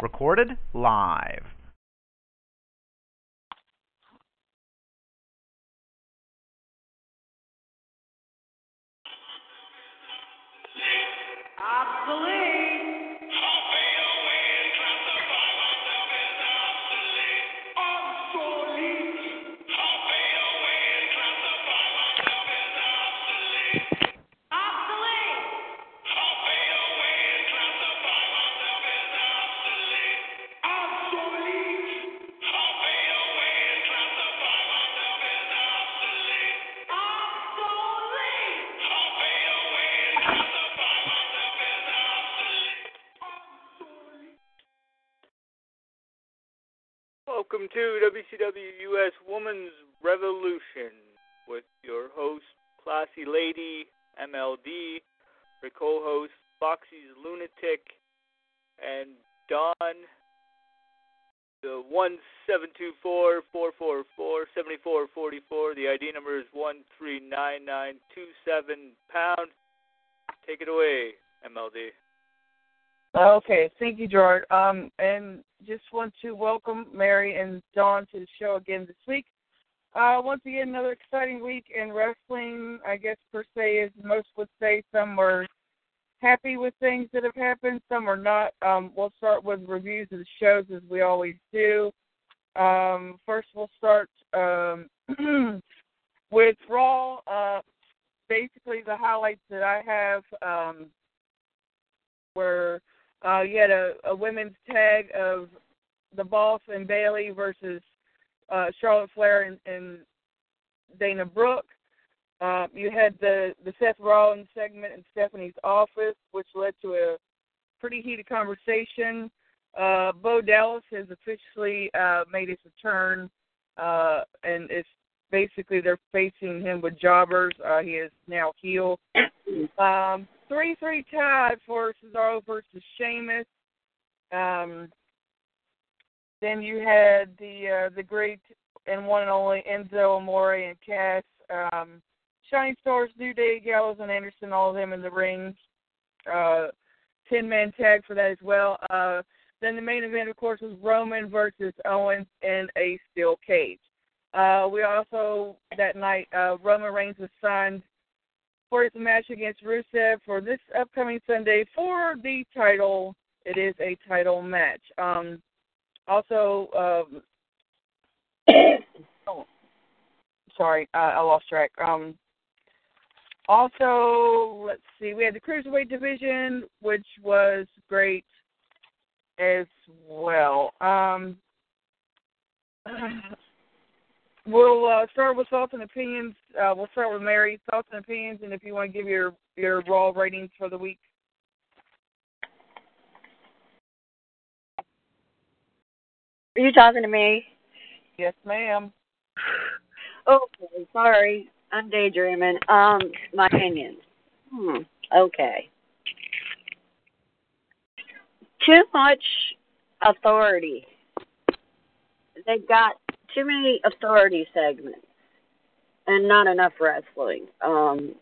Recorded live. Obsolete. Obsolete. Welcome to WCW US Women's Revolution with your host, Classy Lady, MLD, her co host, Foxy's Lunatic, and Don, the 1724 444 7444. The ID number is 139927 pound. Take it away, MLD. Okay, thank you, George. Um, and just want to welcome Mary and Dawn to the show again this week. Uh, once again, another exciting week in wrestling. I guess per se, as most would say, some are happy with things that have happened, some are not. Um, we'll start with reviews of the shows as we always do. Um, first, we'll start um, with Raw. Uh, basically, the highlights that I have um, were uh, you had a, a women's tag of the Boss and Bayley versus uh, Charlotte Flair and, and Dana Brooke. Uh, you had the the Seth Rollins segment in Stephanie's office, which led to a pretty heated conversation. Uh, Bo Dallas has officially uh, made his return, uh, and it's basically they're facing him with jobbers. Uh, he is now heel. Um, three three tie for Cesaro versus Sheamus. Um, then you had the uh, the great and one and only Enzo Amore and Cass. Um, Shining Stars, New Day, Gallows and Anderson, all of them in the ring. Uh, Ten man tag for that as well. Uh, then the main event, of course, was Roman versus Owens in a steel cage. Uh, we also that night uh, Roman Reigns was signed for his match against Rusev for this upcoming Sunday for the title. It is a title match. Um, also, um, oh, sorry, uh, I lost track. Um, also, let's see, we had the cruiserweight division, which was great as well. Um, We'll uh, start with thoughts and opinions. Uh, we'll start with Mary. Thoughts and opinions, and if you want to give your your raw ratings for the week. Are you talking to me? Yes, ma'am. Okay, sorry. I'm daydreaming. Um, my opinions. Hmm. Okay. Too much authority. They got too many authority segments and not enough wrestling. Um,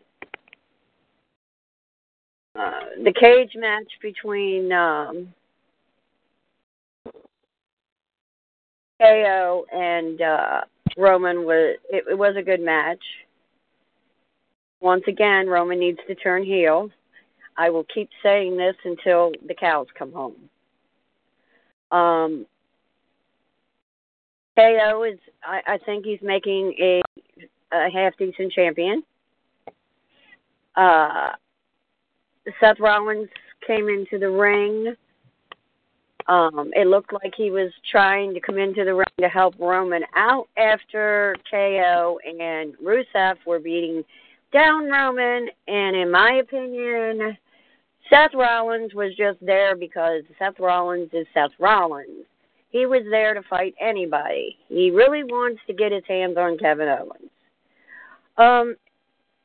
uh, the cage match between um, KO and uh, Roman was it, it was a good match. Once again, Roman needs to turn heel. I will keep saying this until the cows come home. Um, KO is, I, I think he's making a, a half decent champion. Uh, Seth Rollins came into the ring. Um, it looked like he was trying to come into the ring to help Roman out after KO and Rusev were beating down Roman, and in my opinion, Seth Rollins was just there because Seth Rollins is Seth Rollins. He was there to fight anybody. He really wants to get his hands on Kevin Owens. Um,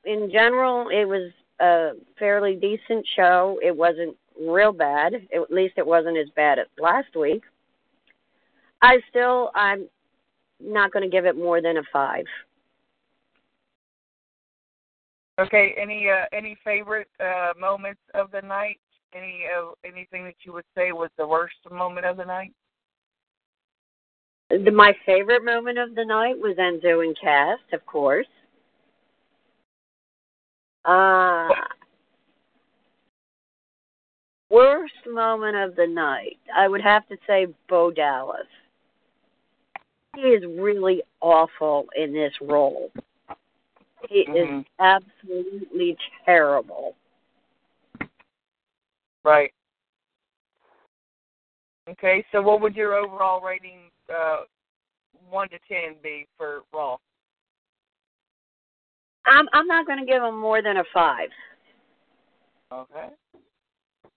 in general, it was a fairly decent show. It wasn't real bad. At least it wasn't as bad as last week. I still, I'm not going to give it more than a five. Okay. Any uh, any favorite uh, moments of the night? Any uh, anything that you would say was the worst moment of the night? The, my favorite moment of the night was Enzo and Cass, of course. Uh, worst moment of the night, I would have to say Bo Dallas. He is really awful in this role. He Mhm. is absolutely terrible. Right. Okay. So, what would your overall rating, uh, one to ten, be for Raw? I'm I'm not going to give him more than a five. Okay.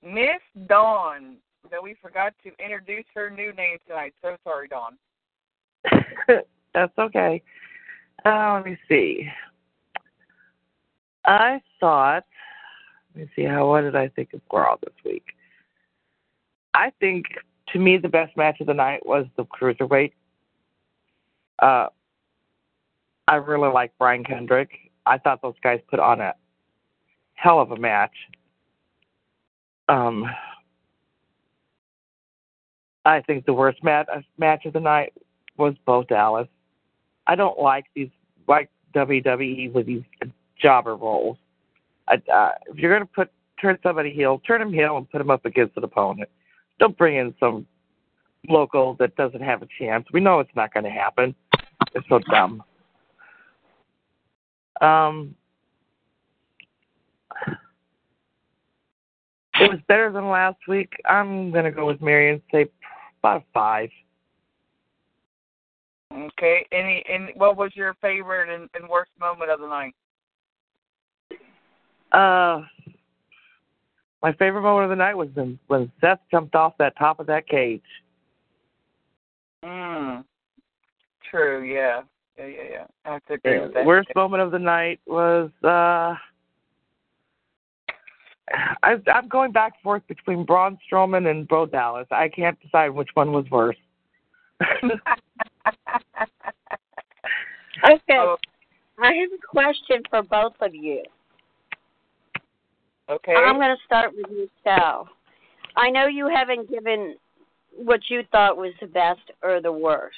Miss Dawn. That we forgot to introduce her new name tonight. So sorry, Dawn. That's okay. Uh, let me see. I thought. Let me see. How what did I think of Raw this week? I think to me the best match of the night was the cruiserweight. Uh, I really like Brian Kendrick. I thought those guys put on a hell of a match. Um, I think the worst match match of the night was Bo Dallas. I don't like these like WWE with these jobber roles. I, uh, if you're gonna put turn somebody heel, turn him heel and put him up against an opponent. Don't bring in some local that doesn't have a chance. We know it's not going to happen. It's so dumb. Um, it was better than last week. I'm going to go with Mary and say about a five. Okay. Any and what was your favorite and, and worst moment of the night? Uh, my favorite moment of the night was when, when Seth jumped off that top of that cage. Mm. True. Yeah. Yeah. Yeah. Yeah. I have to agree The with that. worst moment of the night was uh, I, I'm going back and forth between Braun Strowman and Bo Dallas. I can't decide which one was worse. Okay, Oh, I have a question for both of you. Okay. I'm going to start with you, Sal. I know you haven't given what you thought was the best or the worst.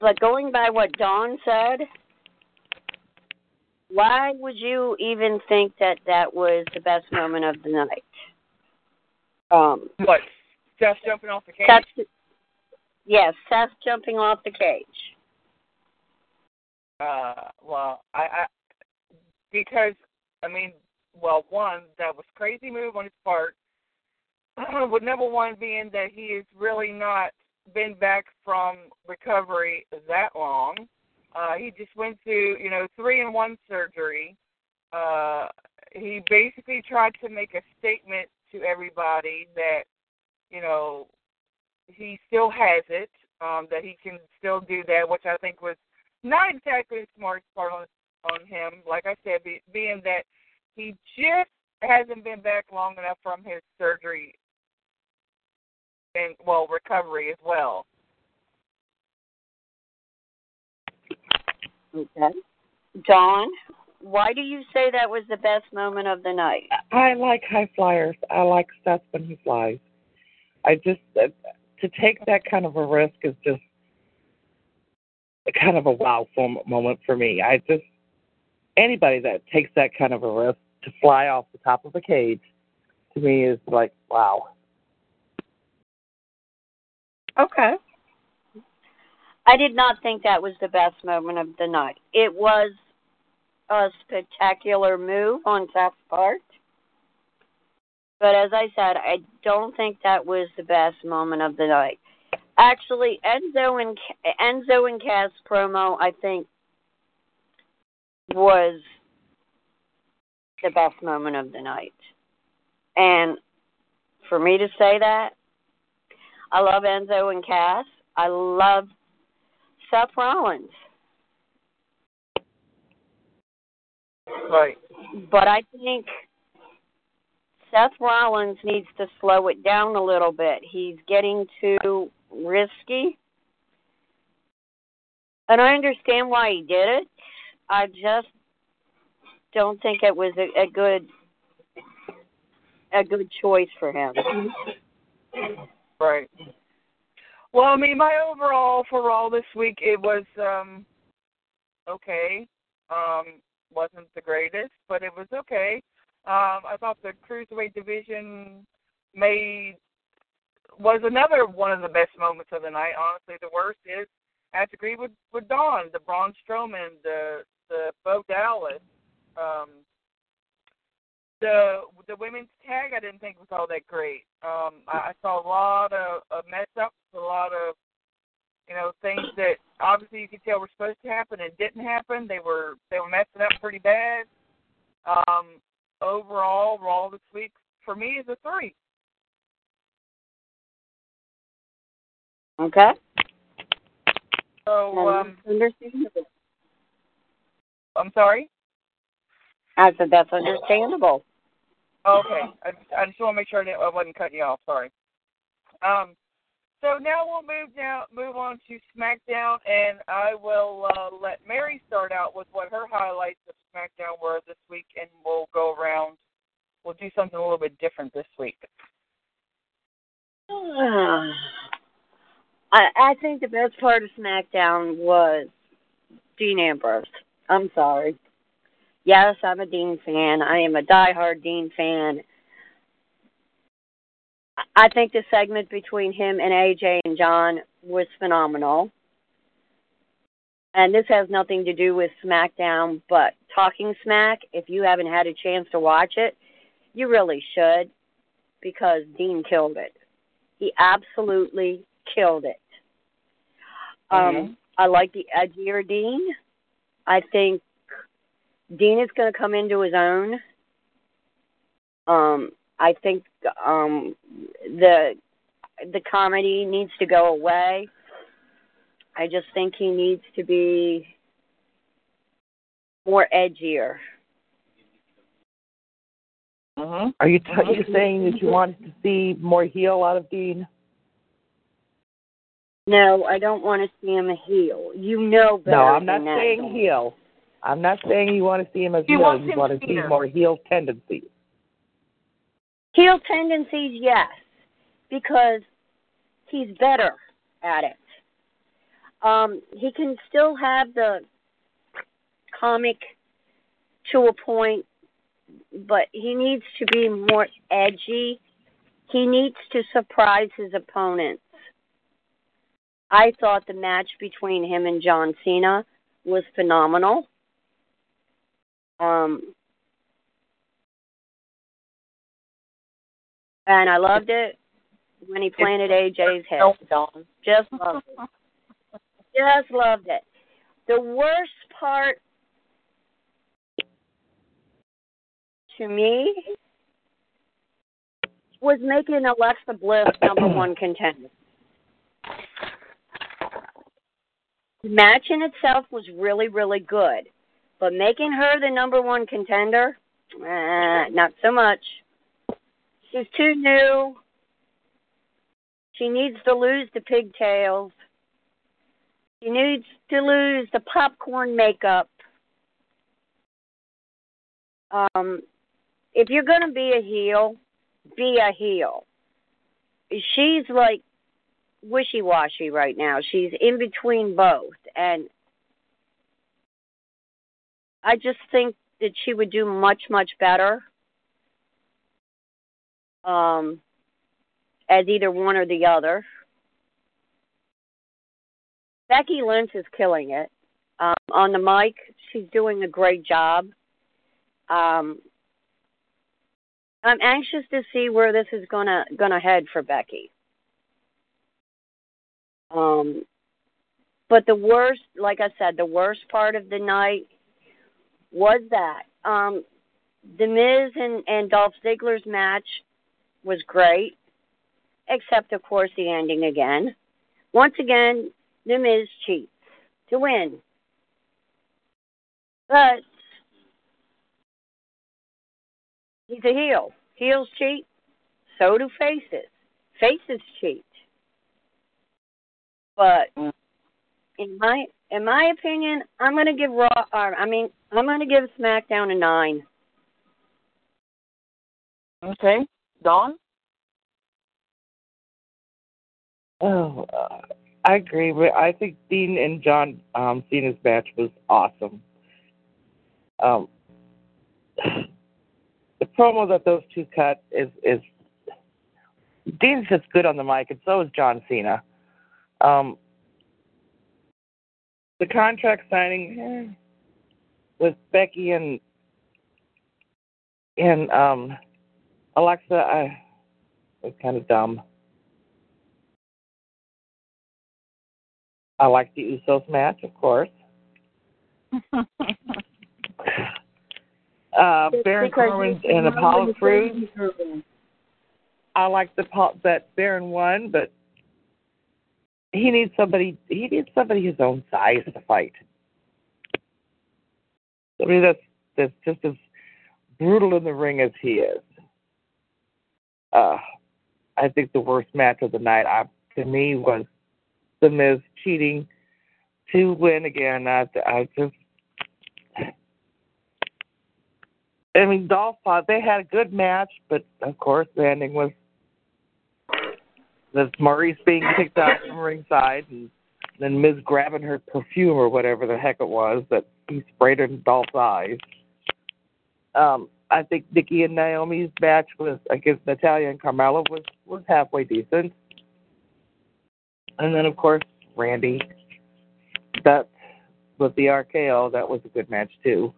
But going by what Dawn said, why would you even think that that was the best moment of the night? Um, what? Seth jumping off the cage. Seth, yes, Seth jumping off the cage. Uh, well, I, I because I mean, well, one that was crazy move on his part. With number one being that he has really not been back from recovery that long. Uh, he just went through, you know, three in one surgery. Uh, he basically tried to make a statement to everybody that, you know, he still has it, um, that he can still do that, which I think was not exactly the smartest part on on him. Like I said, be, being that he just hasn't been back long enough from his surgery and well recovery as well. Okay. Dawn, why do you say that was the best moment of the night? I like high flyers. I like Seth when he flies. I just uh, to take that kind of a risk is just kind of a wow fo- moment for me. I just anybody that takes that kind of a risk to fly off the top of a cage to me is like wow. Okay. I did not think that was the best moment of the night. It was a spectacular move on Seth's part. But as I said, I don't think that was the best moment of the night. Actually, Enzo and Enzo and Cass promo, I think was the best moment of the night. And for me to say that, I love Enzo and Cass. I love Seth Rollins. Right. But I think Seth Rollins needs to slow it down a little bit. He's getting too risky. And I understand why he did it. I just don't think it was a, a good a good choice for him. Right. Well, I mean, my overall for all this week it was um okay. Um, wasn't the greatest, but it was okay. Um, I thought the cruiserweight division made was another one of the best moments of the night. Honestly, the worst is I have to agree with with Dawn, the Braun Strowman, the the Bo Dallas, um, the the women's tag. I didn't think was all that great. Um, I, I saw a lot of, of mess ups, a lot of you know things that obviously you could tell were supposed to happen and didn't happen. They were they were messing up pretty bad. Um, overall, Raw this week for me is a three. Okay. So um, understandable. I'm sorry. I said that's understandable. Okay, I, I just want to make sure that I wasn't cutting you off. Sorry. Um, so now we'll move down, move on to SmackDown, and I will uh, let Mary start out with what her highlights of SmackDown were this week, and we'll go around. We'll do something a little bit different this week. I I think the best part of SmackDown was Dean Ambrose. I'm sorry. Yes, I'm a Dean fan. I am a diehard Dean fan. I think the segment between him and AJ and John was phenomenal. And this has nothing to do with SmackDown, but Talking Smack, if you haven't had a chance to watch it, you really should because Dean killed it. He absolutely killed it. Um, Mhm. I like the edgier Dean. I think Dean is going to come into his own. Um, I think um, the the comedy needs to go away. I just think he needs to be more edgier. Mm-hmm. Are you t- you saying that you want to see more heel out of Dean? No, I don't want to see him a heel. You know better. No, I'm not than that, saying Dawn. heel. I'm not saying you want to see him as You heel. want You want to see here. more heel tendencies. Heel tendencies, yes, because he's better at it. Um, he can still have the comic to a point, but he needs to be more edgy. He needs to surprise his opponents. I thought the match between him and John Cena was phenomenal. Um, and I loved it when he planted AJ's head. Just loved it. Just loved it. The worst part to me was making Alexa Bliss number one contender. The match in itself was really, really good, but making her the number one contender, eh, not so much. She's too new. She needs to lose the pigtails. She needs to lose the popcorn makeup. Um, if you're going to be a heel, be a heel. She's like wishy washy right now. She's in between both. And I just think that she would do much, much better um, as either one or the other. Becky Lynch is killing it. Um, on the mic, she's doing a great job. Um, I'm anxious to see where this is gonna gonna head for Becky. Um, but the worst, like I said, the worst part of the night was that um, the Miz and, and Dolph Ziggler's match was great, except of course the ending again. Once again, the Miz cheats to win. But he's a heel. Heels cheat, so do faces. Faces cheat. But in my in my opinion, I'm going to give Raw. Or, I mean, I'm going to give SmackDown a nine. Okay, Dawn. Oh, uh, I agree. But I think Dean and John um, Cena's match was awesome. Um, the promo that those two cut is is Dean's just good on the mic, and so is John Cena. Um, the contract signing eh, with Becky and and um, Alexa, I was kind of dumb. I like the Usos match, of course. uh, Baron Corbin and Apollo Crews. I like the that Baron won, but he needs somebody. He needs somebody his own size to fight. Somebody that's that's just as brutal in the ring as he is. Uh, I think the worst match of the night, I, to me, was the Miz cheating to win again. I, I just, I mean, Dolph, uh, they had a good match, but of course the ending was the Maryse being kicked out from ringside, and then Miz grabbing her perfume or whatever the heck it was that he sprayed in Dolph's eyes. Um, I think Nikki and Naomi's match was against Natalya and Carmella was was halfway decent, and then of course Randy. That with the RKO, that was a good match too.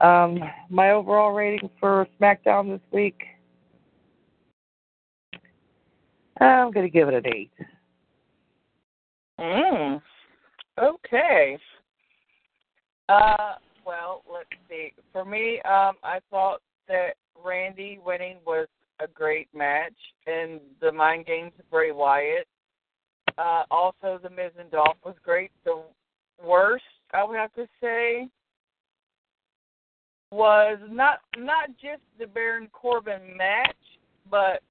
Um, my overall rating for SmackDown this week, I'm going to give it an eight. Mm. Okay. Uh, well, let's see. For me, um, I thought that Randy winning was a great match, and the mind games of Bray Wyatt. Uh, also, the Miz and Dolph was great. The worst, I would have to say, was not not just the Baron Corbin match, but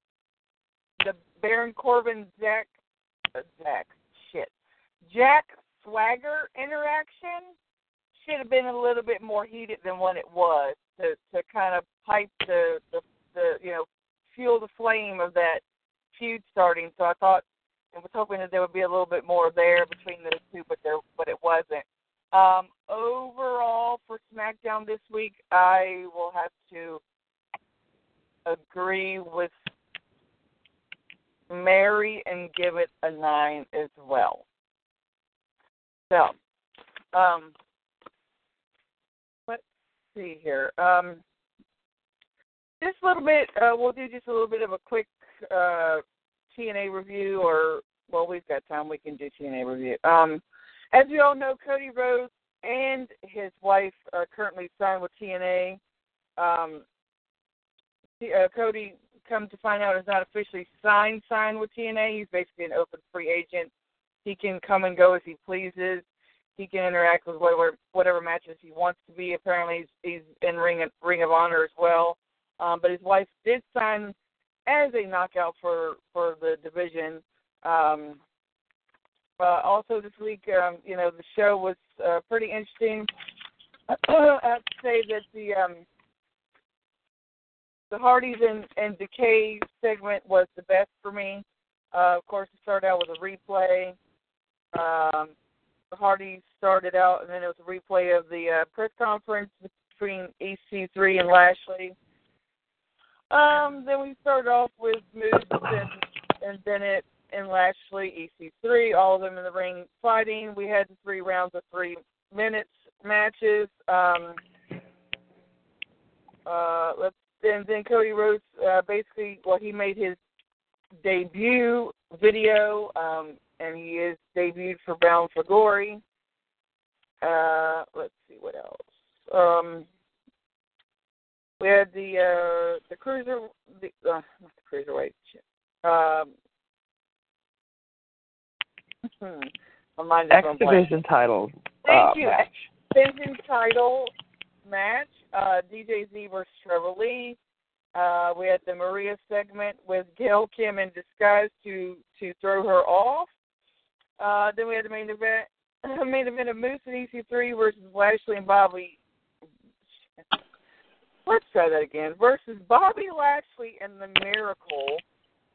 the Baron Corbin Zack uh, Zack shit Jack Swagger interaction should have been a little bit more heated than what it was to to kind of pipe the the, the you know fuel the flame of that feud starting. So I thought and was hoping that there would be a little bit more there between those two, but there but it wasn't. Um, overall for SmackDown this week, I will have to agree with Mary and give it a nine as well. So, um, let's see here. Um, just a little bit. Uh, we'll do just a little bit of a quick uh, TNA review, or well, we've got time. We can do TNA review. Um, as you all know, Cody Rhodes and his wife are currently signed with TNA. Um, uh, Cody, come to find out, is not officially signed signed with TNA. He's basically an open free agent. He can come and go as he pleases. He can interact with whatever whatever matches he wants to be. Apparently, he's, he's in Ring of, Ring of Honor as well. Um, but his wife did sign as a knockout for for the division. Um, uh, also this week, um, you know, the show was uh, pretty interesting. I have to say that the um, the Hardys and, and Decay segment was the best for me. Uh, of course, it started out with a replay. Um, the Hardys started out, and then it was a replay of the uh, press conference between EC3 and Lashley. Um, then we started off with Moose and, and Bennett and Lashley, EC3, all of them in the ring fighting. We had three rounds of three minutes matches. Um, uh, let's then then Cody Rhodes uh, basically well he made his debut video um, and he is debuted for Bound for Glory. Uh, let's see what else. Um, we had the uh, the cruiser, the uh, not the cruiserweight. Um, hmm, my mind is X. Division title. Thank uh, you. match. Division title match. Uh, DJ Z versus Trevor Lee. Uh, we had the Maria segment with Gail Kim in disguise to to throw her off. Uh, then we had the main event. main event of Moose and EC3 versus Lashley and Bobby. Let's try that again. Versus Bobby Lashley and the Miracle.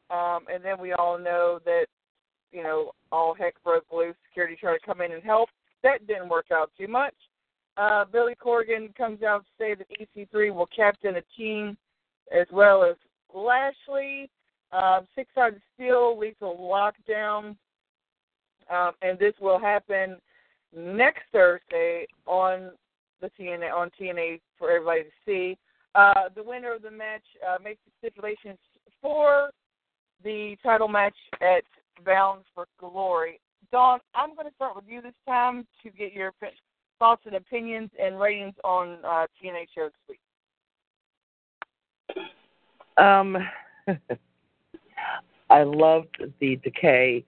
Um, and then we all know that, you know, all heck broke loose. Security tried to come in and help. That didn't work out too much. Uh, Billy Corgan comes out to say that EC3 will captain a team as well as Lashley. Um, Six Sided Steel, Lethal Lockdown. Um, and this will happen next Thursday on the TNA on TNA for everybody to see. Uh, the winner of the match uh, makes the stipulations for the title match at Bound for Glory. Dawn, I'm going to start with you this time to get your thoughts and opinions and ratings on uh, TNA show this week. Um, I loved the Decay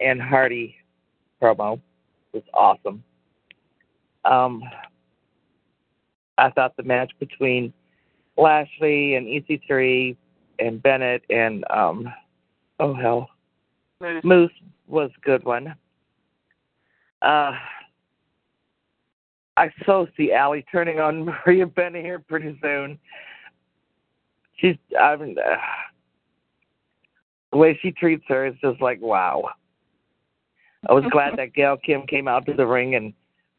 and Hardy promo. It was awesome. Um, I thought the match between Lashley and EC3 and Bennett and um, oh hell, Moose. Moose was a good one. Uh, I so see Allie turning on Maria Bennett here pretty soon. She's, I mean, uh, the way she treats her is just like wow. I was glad that Gail Kim came out to the ring and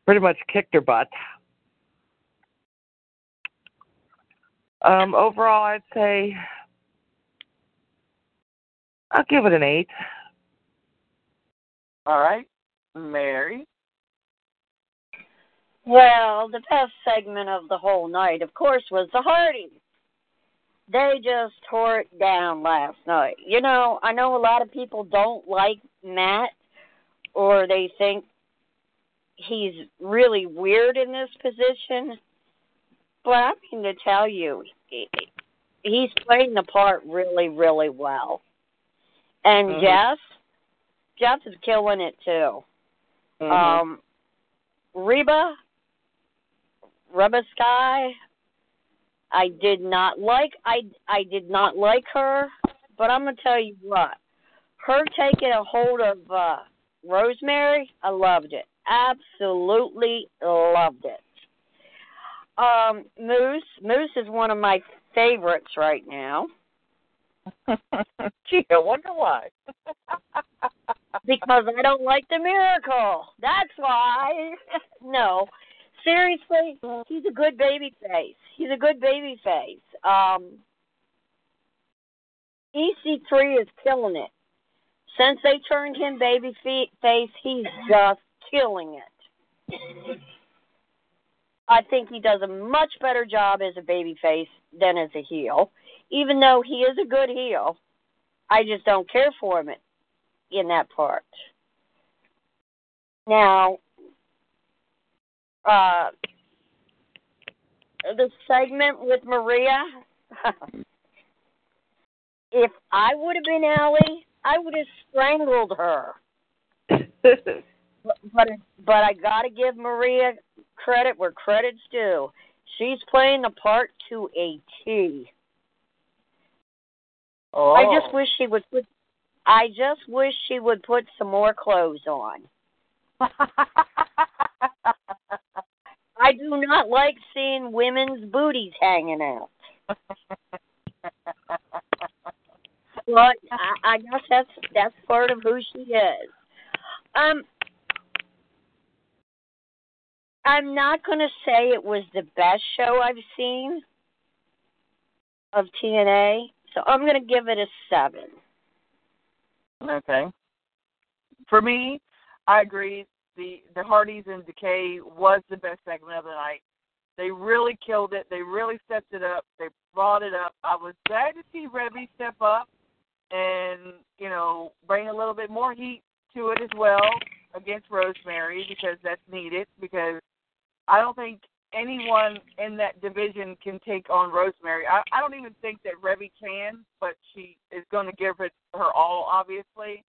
pretty much kicked her butt. Um, overall, I'd say I'll give it an eight. All right, Mary. Well, the best segment of the whole night, of course, was the Hardys. They just tore it down last night. You know, I know a lot of people don't like Matt or they think he's really weird in this position. But I mean to tell you, he's playing the part really, really well. And Mhm. Jeff, Jeff is killing it too. Mhm. Um, Reby, Reby Sky, I did not like. I I did not like her, but I'm gonna tell you what. Her taking a hold of uh, Rosemary, I loved it. Absolutely loved it. Um, Moose, Moose is one of my favorites right now Gee, I wonder why. because I don't like the miracle. That's why. no, seriously, he's a good baby face. He's a good baby face. Um, EC3 is killing it. Since they turned him baby face, he's just killing it. I think he does a much better job as a baby face than as a heel. Even though he is a good heel, I just don't care for him in that part. Now, uh, the segment with Maria, if I would have been Allie, I would have strangled her. But but, but I got to give Maria credit where credit's due. She's playing the part to a T. Oh. I just wish she would put. I just wish she would put some more clothes on. I do not like seeing women's booties hanging out. But I, I guess that's that's part of who she is. Um, I'm not going to say it was the best show I've seen of TNA, so I'm going to give it a seven. Okay. For me, I agree. The the Hardys and Decay was the best segment of the night. They really killed it. They really stepped it up. They brought it up. I was glad to see Reby step up and you know bring a little bit more heat to it as well against Rosemary because that's needed. Because I don't think anyone in that division can take on Rosemary. I, I don't even think that Reby can, but she is going to give it her all. Obviously,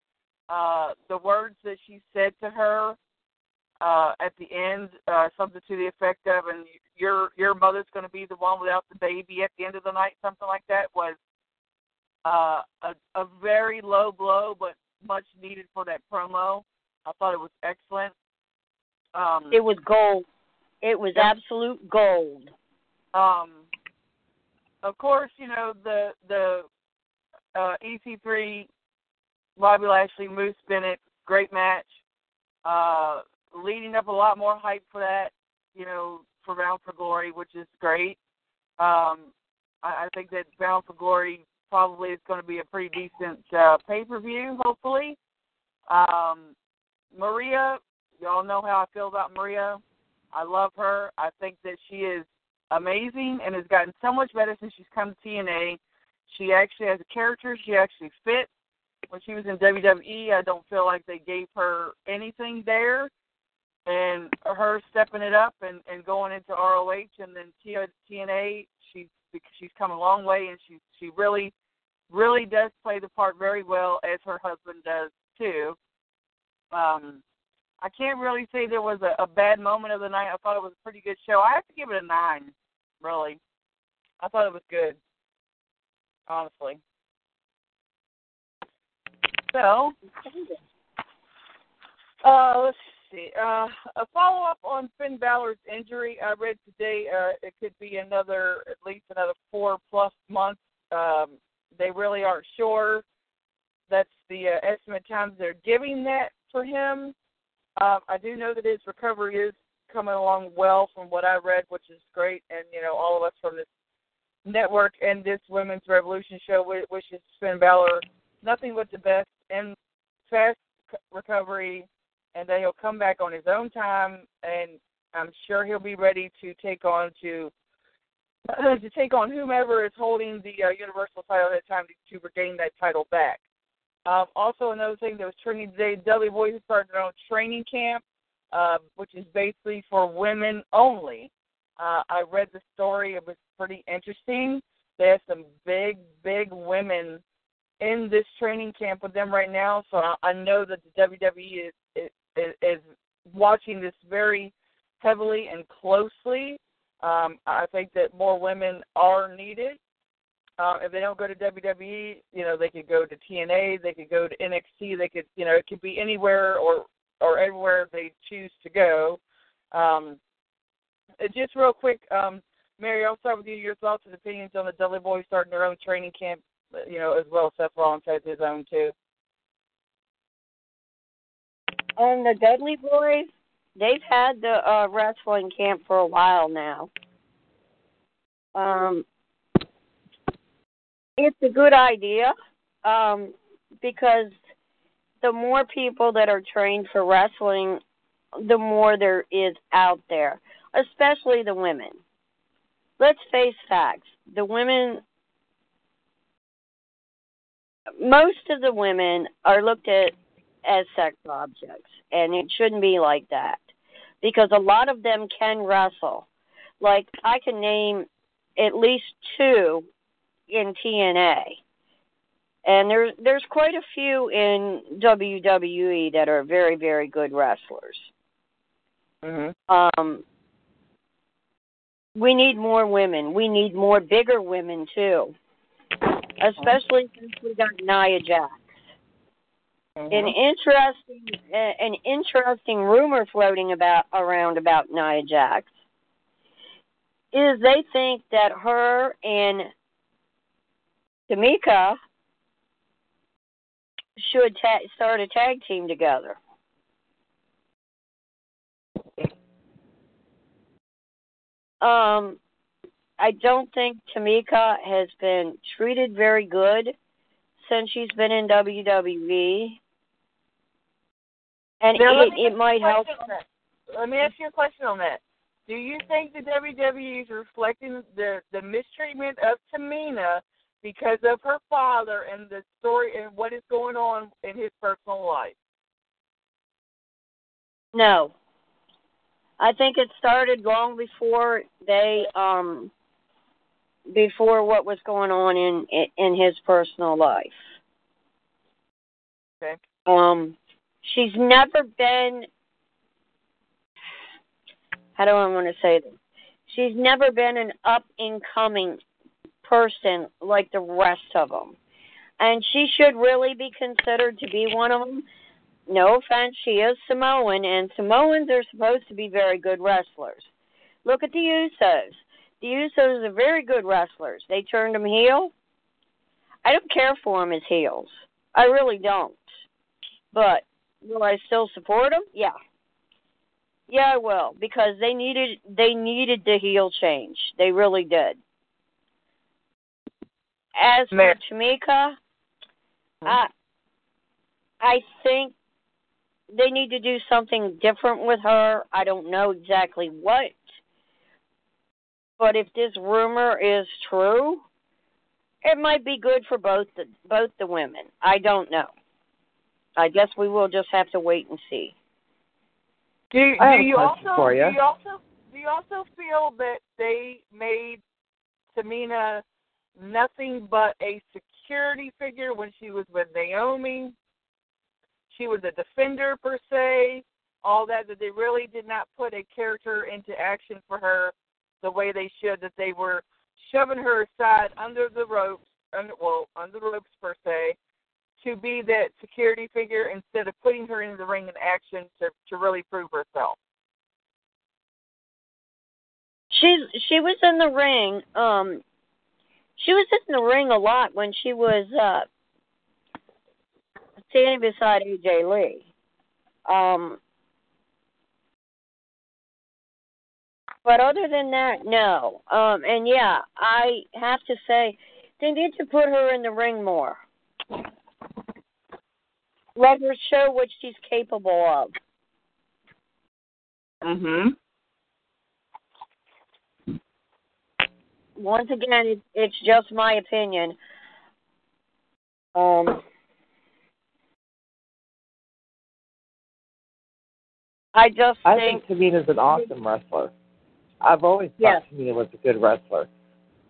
uh, the words that she said to her uh, at the end, uh, something to the effect of, "and your your mother's going to be the one without the baby at the end of the night," something like that, was uh, a, a very low blow, but much needed for that promo. I thought it was excellent. Um, It was gold. It was Yep. absolute gold. Um, of course, you know the the uh, EC3, Bobby Lashley, Moose Bennett, great match. Uh, leading up a lot more hype for that, you know, for Bound for Glory, which is great. Um, I, I think that Bound for Glory probably is going to be a pretty decent uh, pay per view, hopefully. Um, Maria, y'all know how I feel about Maria. I love her. I think that she is amazing and has gotten so much better since she's come to TNA. She actually has a character. She actually fits. When she was in WWE, I don't feel like they gave her anything there. And her stepping it up and, and going into ROH and then TNA, she's she's come a long way and she she really really does play the part very well as her husband does too. Um, I can't really say there was a, a bad moment of the night. I thought it was a pretty good show. I have to give it a nine, really. I thought it was good, honestly. So, uh, let's see. Uh, a follow up on Finn Balor's injury. I read today uh, it could be another, at least another four plus months. Um, they really aren't sure. That's the uh, estimate times they're giving that for him. Um, I do know that his recovery is coming along well from what I read, which is great. And, you know, all of us from this network and this Women's Revolution show wi- wishes Finn Balor nothing but the best and fast recovery, and then he'll come back on his own time. And I'm sure he'll be ready to take on to to take on whomever is holding the uh, Universal title at time to, to regain that title back. Um, also, another thing that was trending today, Dudley Boyz started their own training camp, uh, which is basically for women only. Uh, I read the story; it was pretty interesting. They have some big, big women in this training camp with them right now, so I, I know that the WWE is, is is watching this very heavily and closely. Um, I think that more women are needed. Uh, if they don't go to WWE, you know, they could go to TNA, they could go to NXT, they could, you know, it could be anywhere or or everywhere they choose to go. Um, uh, just real quick, um, Mary, I'll start with you. Your thoughts and opinions on the Dudley Boyz starting their own training camp, uh, you know, as well as Seth Rollins has his own too. And the Dudley Boyz, they've had the uh, wrestling camp for a while now. Um, it's a good idea um, because the more people that are trained for wrestling, the more there is out there, especially the women. Let's face facts. The women, most of the women are looked at as sex objects, and it shouldn't be like that because a lot of them can wrestle. Like, I can name at least two in TNA. And there's there's quite a few in WWE that are very very good wrestlers. Mm-hmm. Um, we need more women. We need more bigger women too, especially since we got Nia Jax. An interesting an interesting rumor floating about around about Nia Jax is they think that her and Tamina should ta- start a tag team together. Um, I don't think Tamina has been treated very good since she's been in WWE, and Now, it, it might help. question on that. Let me ask you a question on that. Do you think the WWE is reflecting the the mistreatment of Tamina because of her father and the story and what is going on in his personal life? No, I think it started long before they um before what was going on in in his personal life. Okay. Um she's never been how do I want to say this? She's never been an up and coming person like the rest of them. And she should really be considered to be one of them. No offense, she is Samoan, and Samoans are supposed to be very good wrestlers. Look at the Usos. The Usos are very good wrestlers. They turned them heel. I don't care for them as heels. I really don't. But will I still support them? Yeah. Yeah, I will because they needed they needed the heel change. They really did. As for Tamina, I I think they need to do something different with her. I don't know exactly what. But if this rumor is true, it might be good for both the both the women. I don't know. I guess we will just have to wait and see. Do, do I have you question also for you. do you also do you also feel that they made Tamina nothing but a security figure when she was with Naomi? She was a defender per se, all that that they really did not put a character into action for her the way they should. That they were shoving her aside under the ropes, under, well, under the ropes per se, to be that security figure instead of putting her into the ring in action to to really prove herself. She's she was in the ring. Um, she was in the ring a lot when she was uh standing beside AJ Lee. Um, but other than that, no. Um, and yeah, I have to say they need to put her in the ring more. Let her show what she's capable of. Mhm. once again, it, it's just my opinion. Um, I just I think, think Tamina's an awesome wrestler. I've always Yes. thought Tamina was a good wrestler.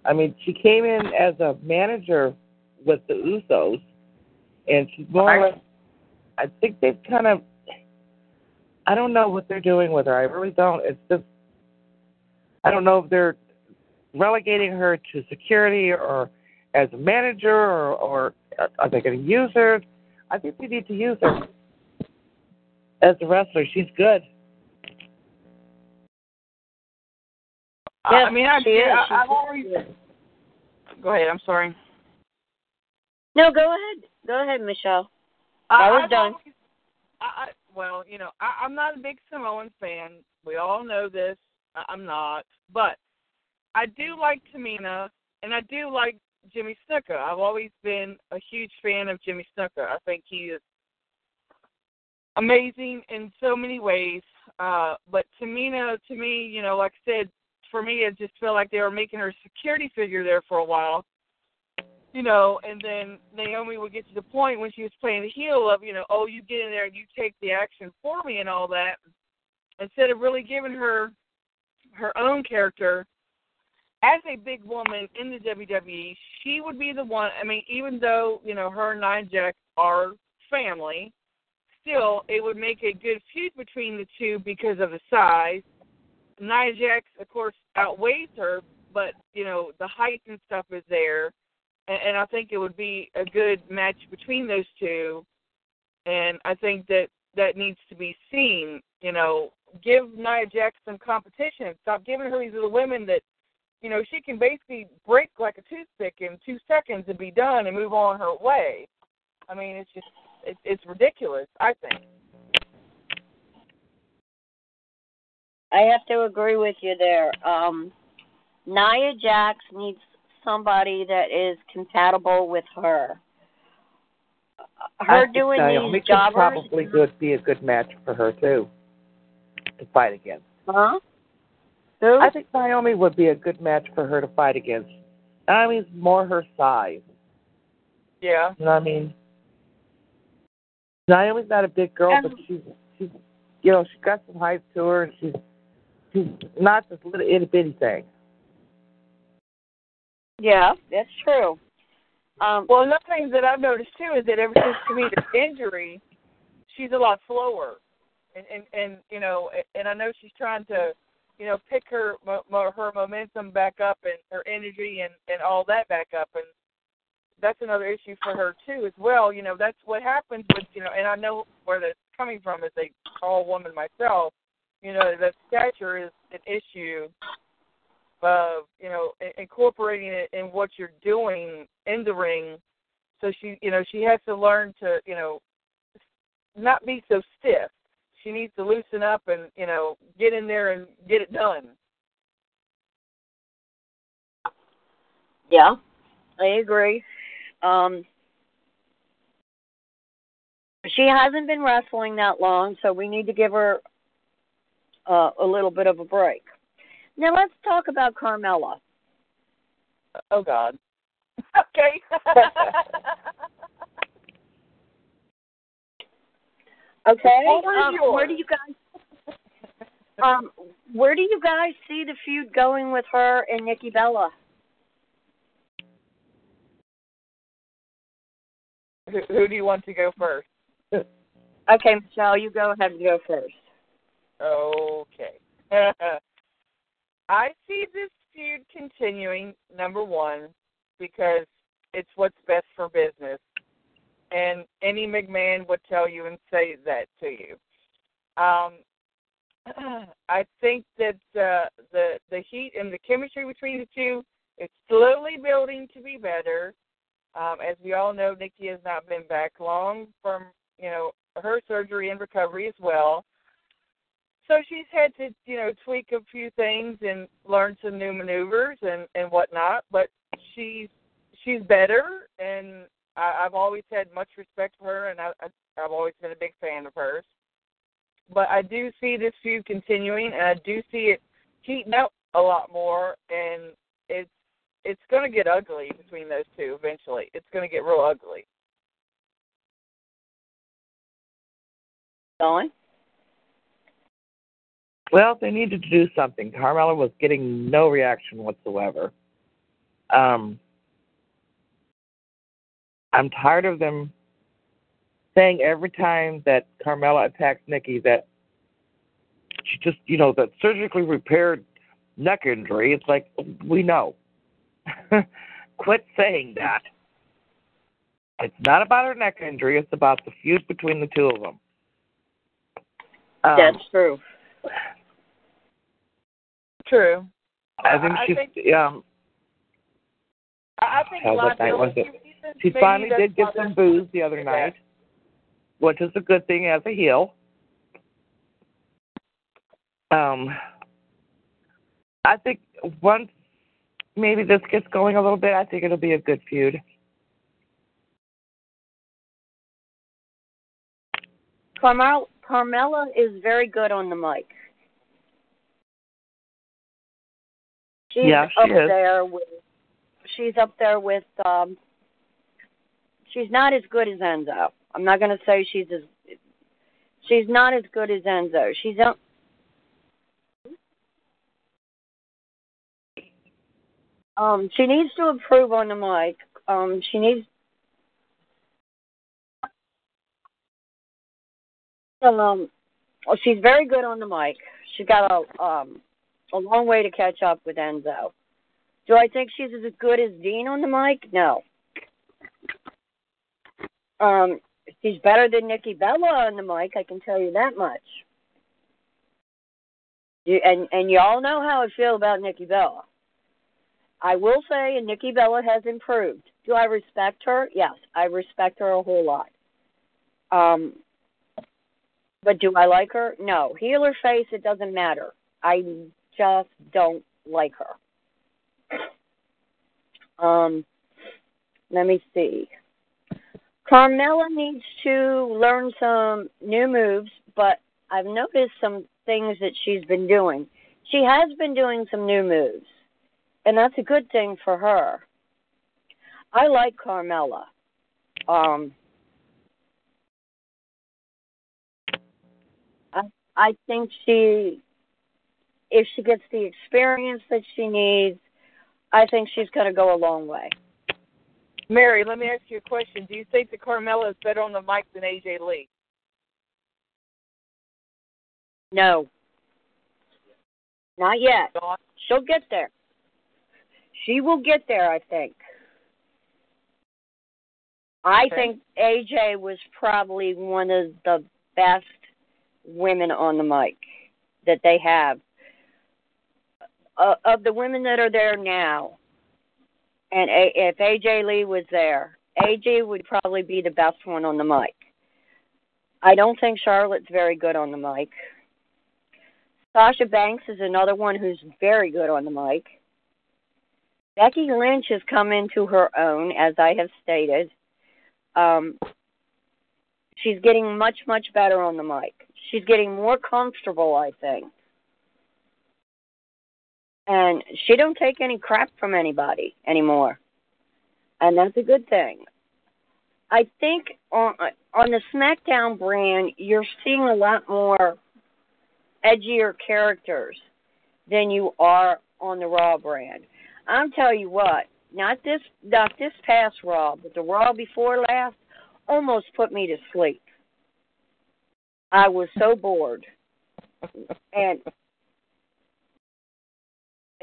I mean, she came in as a manager with the Usos, and she's more or less. I think they've kind of. I don't know what they're doing with her. I really don't. It's just. I don't know if they're relegating her to security or as a manager or, or are they going to use her? I think they need to use her as a wrestler. She's good. Yes, I mean, I, she is. I, I've. Go ahead. I'm sorry. no, go ahead, go ahead, Michelle. I, I was I've done. I, I, well, you know, I, I'm not a big Samoan fan. We all know this. I, I'm not, but I do like Tamina, and I do like Jimmy Snuka. I've always been a huge fan of Jimmy Snuka. I think he is amazing in so many ways. Uh, but Tamina, to me, you know, like I said, for me, it just felt like they were making her a security figure there for a while. You know, and then Naomi would get to the point when she was playing the heel of, you know, oh, you get in there and you take the action for me and all that, instead of really giving her her own character as a big woman in the WWE, she would be the one. I mean, even though you know her and Nia Jax are family, still it would make a good feud between the two because of the size. Nia Jax, of course, outweighs her, but you know the height and stuff is there, and, and I think it would be a good match between those two. And I think that that needs to be seen. You know, give Nia Jax some competition. Stop giving her these little women that you know, she can basically break like a toothpick in two seconds and be done and move on her way. I mean, it's just it, it's ridiculous. I think. I have to agree with you there. Um, Nia Jax needs somebody that is compatible with her. Her I think doing Naomi these could jobbers. probably would be a good match for her too to fight against. Huh? Who? I think Naomi would be a good match for her to fight against. Naomi's more her size. Yeah. You know what I mean? Naomi's not a big girl, And- but she's she's you know she's got some height to her, and she's she's not this little itty bitty thing. Yeah, that's true. Um, Well, another thing that I've noticed too is that ever since Tamina's injury, she's a lot slower, and and and you know, and I know she's trying to, you know, pick her mo- mo- her momentum back up and her energy and and all that back up, and that's another issue for her too as well. You know, that's what happens with you know, and I know where that's coming from as a tall woman myself. You know, that stature is an issue of you know incorporating it in what you're doing in the ring. So she, you know, she has to learn to, you know, not be so stiff. She needs to loosen up and, you know, get in there and get it done. yeah, I agree. Um, she hasn't been wrestling that long, so we need to give her uh, a little bit of a break. Now let's talk about Carmella. Oh God. Okay. Okay, The floor is um, where do you guys? Um, where do you guys see the feud going with her and Nikki Bella? who, who do you want to go first? Okay, Michelle, you go ahead and go first. Okay. I see this feud continuing, number one, because it's what's best for business. And any McMahon would tell you and say that to you. Um, I think that uh, the the heat and the chemistry between the two is slowly building to be better. Um, as we all know, Nikki has not been back long from you know her surgery and recovery as well. So she's had to, you know, tweak a few things and learn some new maneuvers and and whatnot. But she's she's better, and I, I've always had much respect for her, and I, I I've always been a big fan of hers. But I do see this feud continuing, and I do see it heating up a lot more, and it's it's going to get ugly between those two eventually. It's going to get real ugly. Dawn? Well, they needed to do something. Carmella was getting no reaction whatsoever. Um, I'm tired of them saying every time that Carmella attacks Nikki that she just, you know, that surgically repaired neck injury. It's like we know. Quit saying that. It's not about her neck injury. It's about the feud between the two of them. Um, That's true. True. I think I she's think- I I think How's a that night? Was it- she finally did get some boos the other Yeah. night, which is a good thing as a heel. Um, I think once maybe this gets going a little bit, I think it'll be a good feud. Carmel Carmella is very good on the mic. She's Yeah, she up is. there with she's up there with um she's not as good as Enzo. I'm not gonna say she's as she's not as good as Enzo. She's up um she needs to improve on the mic. Um she needs um well, she's very good on the mic. She's got a um a long way to catch up with Enzo. Do I think she's as good as Dean on the mic? No. Um, she's better than Nikki Bella on the mic. I can tell you that much. You, and and you all know how I feel about Nikki Bella. I will say, and Nikki Bella has improved. Do I respect her? Yes, I respect her a whole lot. Um, but do I like her? No. Heel or face, it doesn't matter. I just don't like her. Um, let me see. Carmella needs to learn some new moves, but I've noticed some things that she's been doing. She has been doing some new moves, and that's a good thing for her. I like Carmella. Um, I I think she if she gets the experience that she needs, I think she's going to go a long way. Mary, let me ask you a question. Do you think that Carmella is better on the mic than AJ Lee? No. Not yet. She'll get there. She will get there, I think. I Okay. think AJ was probably one of the best women on the mic that they have. Uh, of the women that are there now, and a- if AJ Lee was there, AJ would probably be the best one on the mic. I don't think Charlotte's very good on the mic. Sasha Banks is another one who's very good on the mic. Becky Lynch has come into her own, as I have stated. Um, she's getting much, much better on the mic. She's getting more comfortable, I think. And she don't take any crap from anybody anymore. And that's a good thing. I think on on the SmackDown brand, you're seeing a lot more edgier characters than you are on the Raw brand. I'm tell you what, not this not this past Raw, but the Raw before last almost put me to sleep. I was so bored. And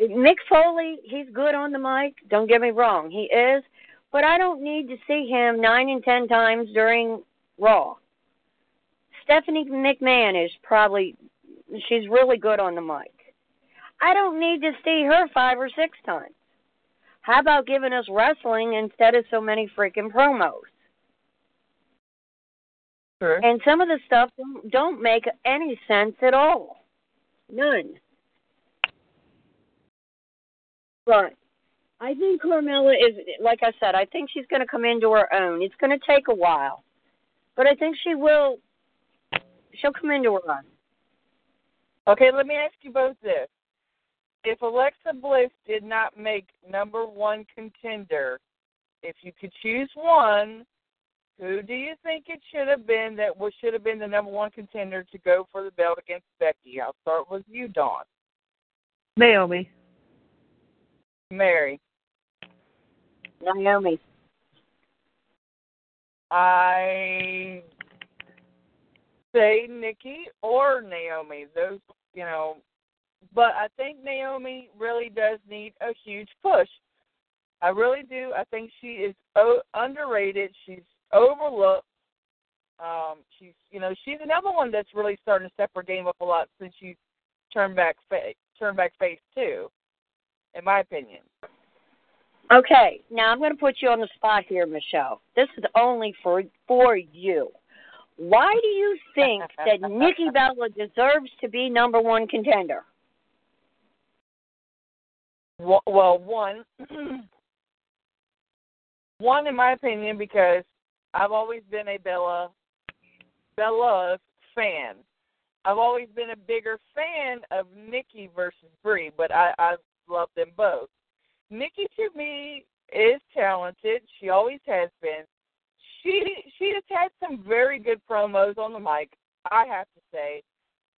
Mick Foley, he's good on the mic. Don't get me wrong, he is. But I don't need to see him nine and ten times during Raw. Stephanie McMahon is probably she's really good on the mic. I don't need to see her five or six times. How about giving us wrestling instead of so many freaking promos? Sure. And some of the stuff don't, don't make any sense at all. None. But I think Carmella is, like I said, I think she's going to come into her own. It's going to take a while, but I think she will. She'll come into her own. Okay, let me ask you both this. If Alexa Bliss did not make number one contender, if you could choose one, who do you think it should have been that was should have been the number one contender to go for the belt against Becky? I'll start with you, Dawn. Naomi. Mary. Naomi. I say Nikki or Naomi. Those, you know, but I think Naomi really does need a huge push. I really do. I think she is o- underrated. She's overlooked. Um, she's, you know, she's another one that's really starting to step her game up a lot since she turned back face, turned back face too, in my opinion. Okay, now I'm going to put you on the spot here, Michelle. This is only for for you. Why do you think that Nikki Bella deserves to be number one contender? Well, well, one, one in my opinion, because I've always been a Bella, Bella fan. I've always been a bigger fan of Nikki versus Brie, but I I love them both. Nikki to me is talented. She always has been. She she has had some very good promos on the mic. I have to say,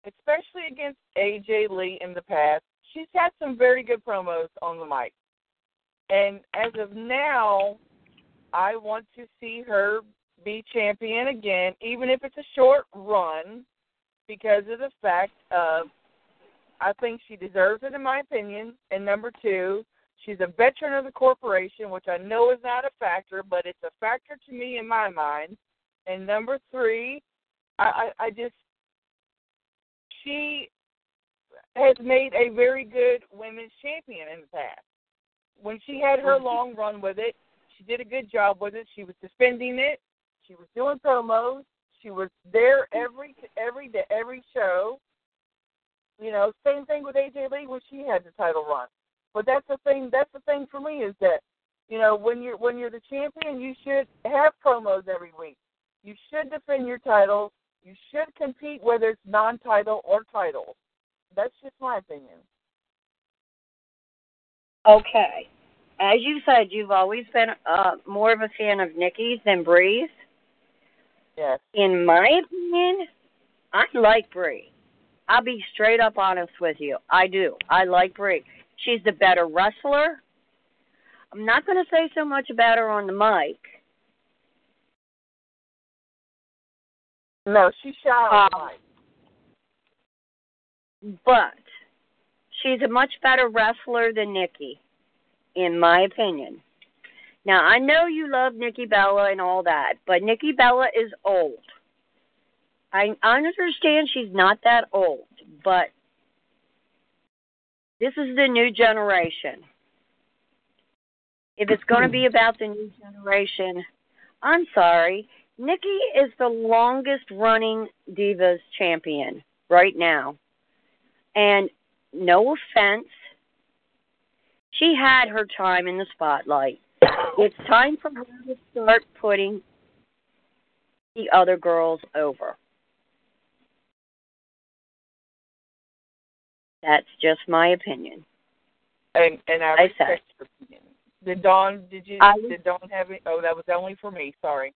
especially against AJ Lee in the past. She's had some very good promos on the mic. And as of now, I want to see her be champion again, even if it's a short run, because of the fact of I think she deserves it in my opinion. And number two, she's a veteran of the corporation, which I know is not a factor, but it's a factor to me in my mind. And number three, I, I, I just she has made a very good women's champion in the past. When she had her long run with it, she did a good job with it. She was defending it. She was doing promos. She was there every every day, every show. You know, same thing with AJ Lee when she had the title run. But that's the thing. That's the thing for me is that you know when you're when you're the champion, you should have promos every week. You should defend your titles. You should compete whether it's non-title or title. That's just my opinion. Okay. As you said, you've always been uh, more of a fan of Nikki's than Brie's. Yes. In my opinion, I like Brie. I'll be straight up honest with you. I do. I like Brie. She's the better wrestler. I'm not going to say so much about her on the mic. No, she shot Um, but she's a much better wrestler than Nikki, in my opinion. Now I know you love Nikki Bella and all that, but Nikki Bella is old. I I understand she's not that old, but this is the new generation. If it's going to be mm-hmm. about the new generation, I'm sorry. Nikki is the longest running Divas champion right now. And no offense, she had her time in the spotlight. It's time for her to start putting the other girls over. That's just my opinion. and and I I respect your opinion. Did Dawn? Did you? I- did Dawn have any? Oh, that was only for me. Sorry.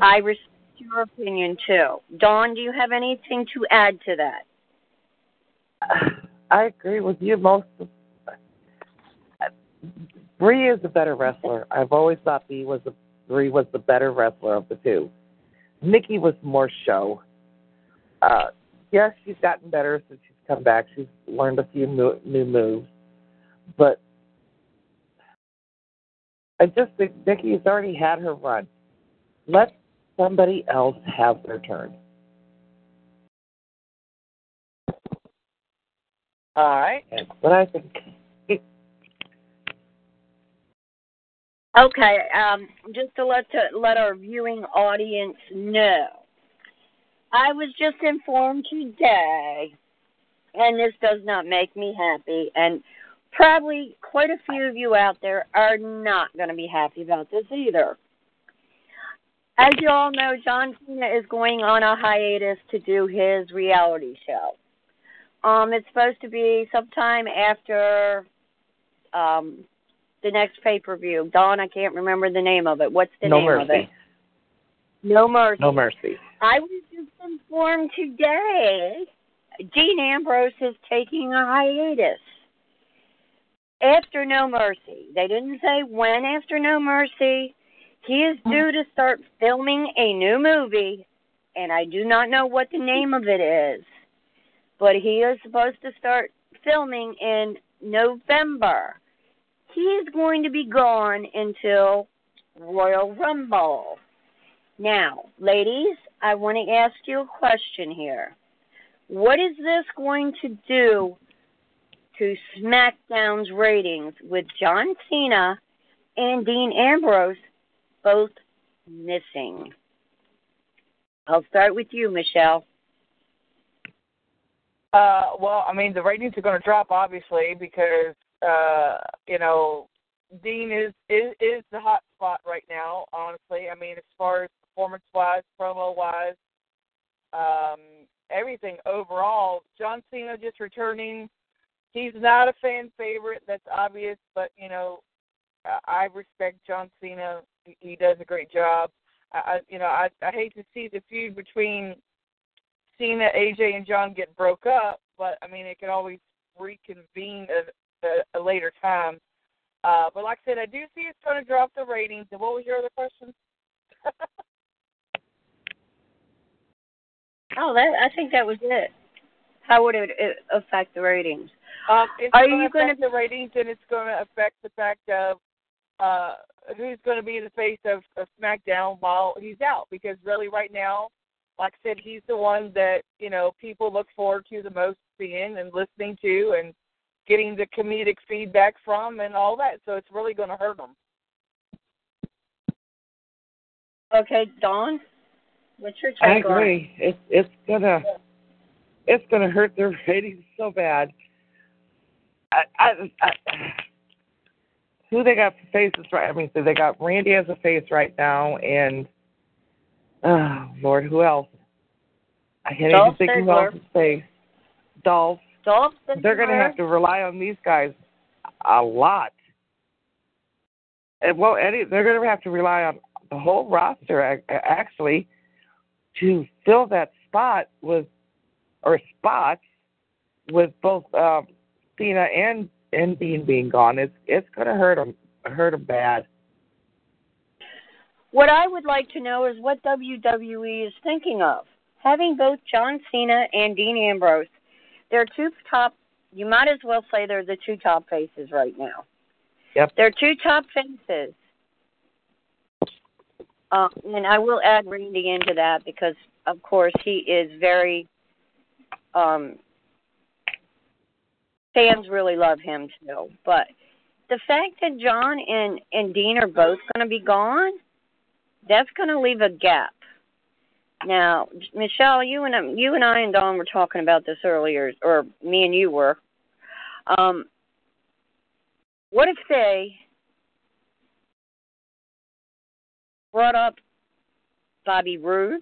I respect your opinion too. Dawn, do you have anything to add to that? I agree with you most. Of, Brie is a better wrestler. I've always thought Brie was a, Brie was the better wrestler of the two. Nikki was more show. Uh, yes, she's gotten better since she's come back. She's learned a few mo- new moves, but I just think Nikki's already had her run. Let somebody else have their turn. All right. That's what I think. Okay, um, just to let to let our viewing audience know, I was just informed today, and this does not make me happy, and probably quite a few of you out there are not going to be happy about this either. As you all know, John Cena is going on a hiatus to do his reality show. Um, it's supposed to be sometime after um, the next pay per view. Dawn, I can't remember the name of it. What's the no name mercy. of it? No Mercy. No mercy. I was just informed today Dean Ambrose is taking a hiatus. After No Mercy. They didn't say when after No Mercy. He is hmm. due to start filming a new movie, and I do not know what the name of it is. But he is supposed to start filming in November. He is going to be gone until Royal Rumble. Now, ladies, I want to ask you a question here. What is this going to do to SmackDown's ratings with John Cena and Dean Ambrose both missing? I'll start with you, Michelle. Uh, well, I mean, the ratings are going to drop obviously because uh, you know Dean is is is the hot spot right now. Honestly, I mean, as far as performance wise, promo wise, um, everything overall. John Cena just returning. He's not a fan favorite. That's obvious, but you know, I respect John Cena. He- does a great job. I you know, I I hate to see the feud between Cena, AJ, and John get broke up, but I mean, it can always reconvene at a, a later time. Uh, but like I said, I do see it's going to drop the ratings. And what was your other question? Oh, that I think that was it. How would it, it affect the ratings? Um, it's Are going you to gonna- the ratings, and it's going to affect the fact of uh, who's going to be in the face of, of SmackDown while he's out. Because really, right now, like I said, he's the one that you know people look forward to the most seeing and listening to, and getting the comedic feedback from, and all that. So it's really going to hurt him. Okay, Dawn, what's your I on agree. It's it's gonna it's gonna hurt their ratings so bad. I, I, I who they got for faces right? I mean, so they got Randy as a face right now, and oh Lord, who else? I can't Dolph even think who Ziggler. else is face. Dolph. Dolph They're gonna have to rely on these guys a lot. And well, Eddie, they're gonna have to rely on the whole roster ac- actually to fill that spot with or spots with both uh, Cena and and Dean being gone. It's it's going to hurt them hurt them bad. What I would like to know is what WWE is thinking of. Having both John Cena and Dean Ambrose, they're two top. You might as well say they're the two top faces right now. Yep. They're two top faces. Uh, and I will add Randy into that because, of course, he is very. Um, fans really love him too. But the fact that John and and Dean are both going to be gone, that's going to leave a gap. Now, Michelle, you and you and I and Dawn were talking about this earlier, or me and you were. Um, what if they brought up Bobby Roode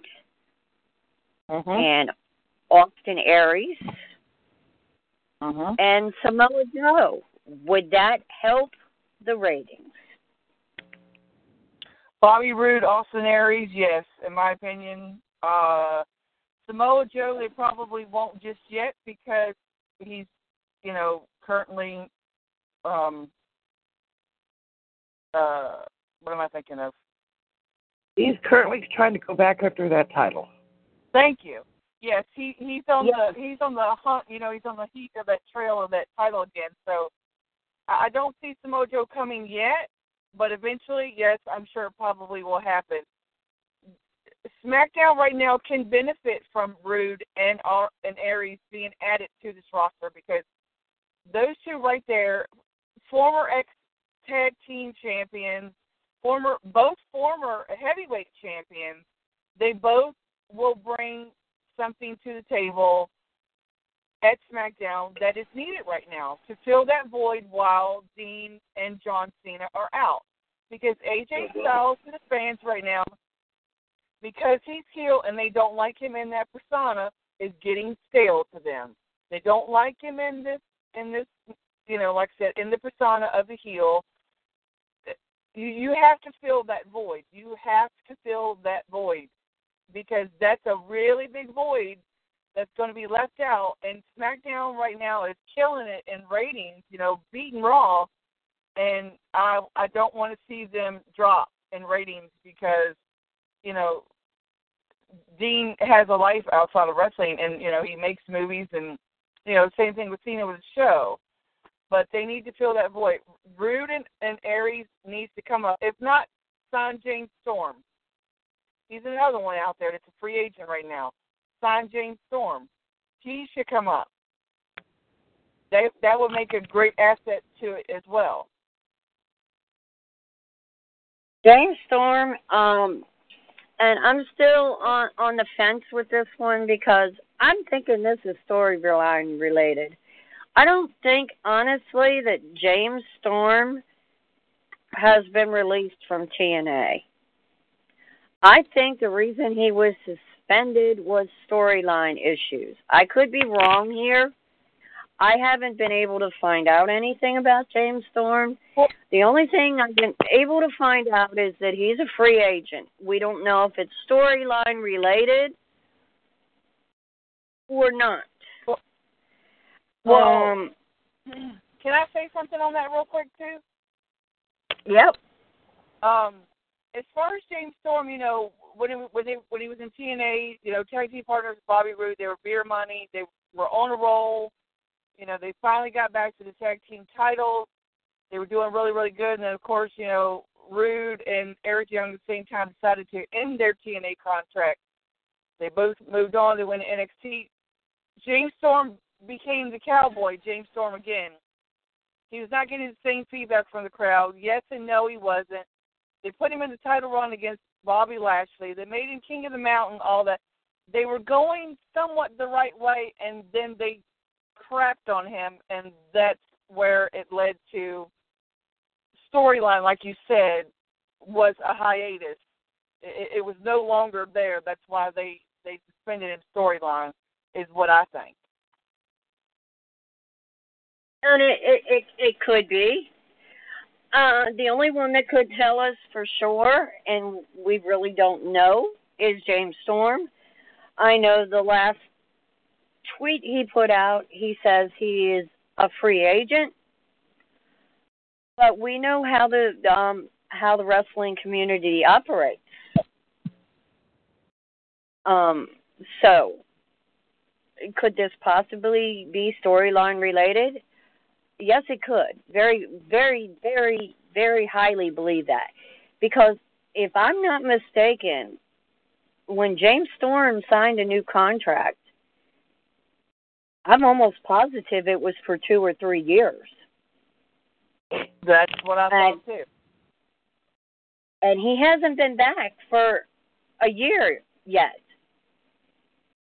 Mm-hmm. and Austin Aries Mm-hmm. and Samoa Joe? Would that help the ratings? Bobby Roode, Austin Aries, yes, in my opinion. Uh, Samoa Joe, they probably won't just yet because he's, you know, currently, um, uh, what am I thinking of? He's currently trying to go back after that title. Thank you. Yes, he he's on Yeah. the he's on the hunt. You know, he's on the heat of that trail of that title again. So I don't see Samoa coming yet, but eventually, yes, I'm sure it probably will happen. SmackDown right now can benefit from Roode and Ar- and Aries being added to this roster because those two right there, former ex tag team champions, former both former heavyweight champions, they both will bring something to the table at SmackDown that is needed right now to fill that void while Dean and John Cena are out. Because AJ Styles to the fans right now, because he's heel and they don't like him in that persona, is getting stale to them. They don't like him in this in this you know, like I said, in the persona of the heel. You you have to fill that void. You have to fill that void because that's a really big void that's going to be left out. And SmackDown right now is killing it in ratings, you know, beating Raw. And I I don't want to see them drop in ratings because, you know, Dean has a life outside of wrestling, and you know he makes movies, and you know same thing with Cena with the show. But they need to fill that void. Roode and, and Aries needs to come up. If not, sign James Storm. He's another one out there that's a free agent right now. Sign James Storm. He should come up. That that would make a great asset to it as well. James Storm, um, and I'm still on on the fence with this one because I'm thinking this is storyline related. I don't think honestly that James Storm has been released from TNA. I think the reason he was suspended was storyline issues. I could be wrong here. I haven't been able to find out anything about James Storm. The only thing I've been able to find out is that he's a free agent. We don't know if it's storyline related or not. Well, um, Can I say something on that real quick too? yep. Um, as far as James Storm, you know, when he, when he, when he was in TNA, you know, tag team partners Bobby Roode, they were beer money. They were on a roll. You know, they finally got back to the tag team titles. They were doing really, really good. And then, of course, you know, Roode and Eric Young at the same time decided to end their TNA contract. They both moved on. They went to NXT. James Storm became the cowboy, James Storm again. He was not getting the same feedback from the crowd. Yes and no, he wasn't. They put him in the title run against Bobby Lashley. They made him King of the Mountain, all that. They were going somewhat the right way, and then they crapped on him, and that's where it led to storyline, like you said, was a hiatus. It, it was no longer there. That's why they they suspended him storyline, is what I think. And it, it it it could be. Uh, the only one that could tell us for sure, and we really don't know, is James Storm. I know the last tweet he put out, he says he is a free agent. But we know how the um how the wrestling community operates. Um so could this possibly be storyline related? Yes, it could. Very, very, very, very highly believe that. Because if I'm not mistaken, when James Storm signed a new contract, I'm almost positive it was for two or three years. That's what I And- thought too. And he hasn't been back for a year yet.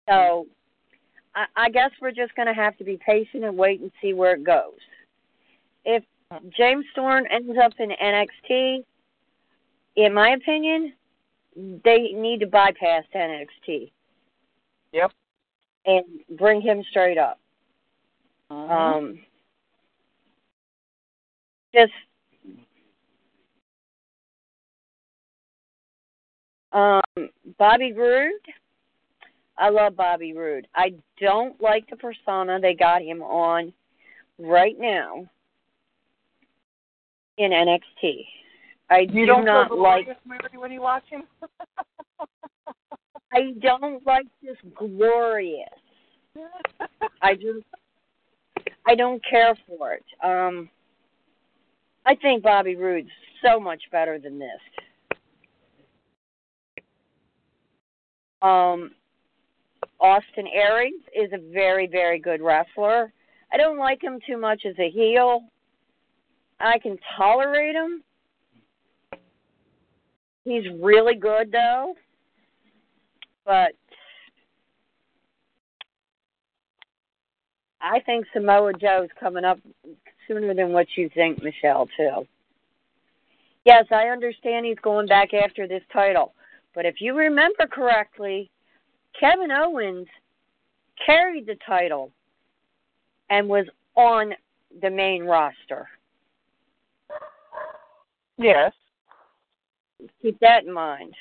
So I, I guess we're just going to have to be patient and wait and see where it goes. If James Storm ends up in NXT, in my opinion, they need to bypass NXT. Yep. And bring him straight up. Mhm. Um, just um, Bobby Roode. I love Bobby Roode. I don't like the persona they got him on right now in NXT. I you do don't not like. glorious, Mary, when you watch him. I don't like this glorious. I just I don't care for it. Um I think Bobby Roode's so much better than this. Um Austin Aries is a very, very good wrestler. I don't like him too much as a heel. I can tolerate him. He's really good though. But I think Samoa Joe's coming up sooner than what you think, Michelle, too. Yes, I understand he's going back after this title. But if you remember correctly, Kevin Owens carried the title and was on the main roster. Yes. Keep that in mind.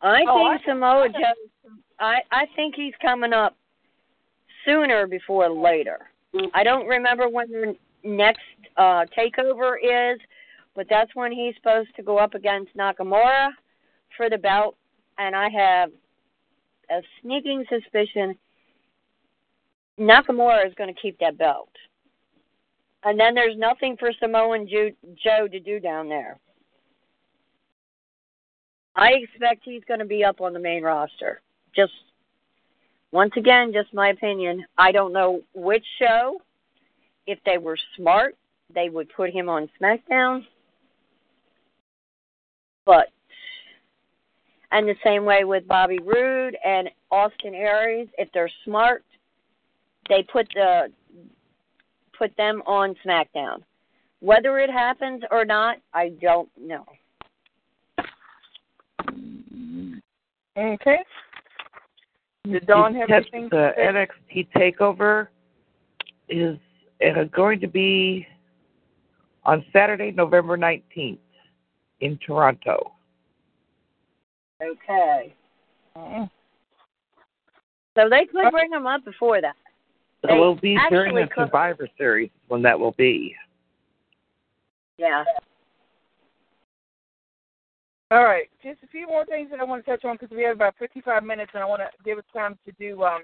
I Oh, think I- Samoa Joe. I I think he's coming up sooner before later. I don't remember when their next uh takeover is, but that's when he's supposed to go up against Nakamura for the belt, and I have a sneaking suspicion Nakamura is going to keep that belt. And then there's nothing for Samoan Joe, to do down there. I expect he's going to be up on the main roster. Just once again, just my opinion. I don't know which show. If they were smart, they would put him on SmackDown. But and the same way with Bobby Roode and Austin Aries, if they're smart, they put the put them on SmackDown. Whether it happens or not, I don't know. Okay. Did Dawn have anything the to? NXT takeover is uh, going to be on Saturday, November 19th in Toronto. Okay. So they could bring them up before that. It will be during the could- Survivor Series when that will be. Yeah. All right, just a few more things that I want to touch on because we have about 55 minutes, and I want to give us time to do um,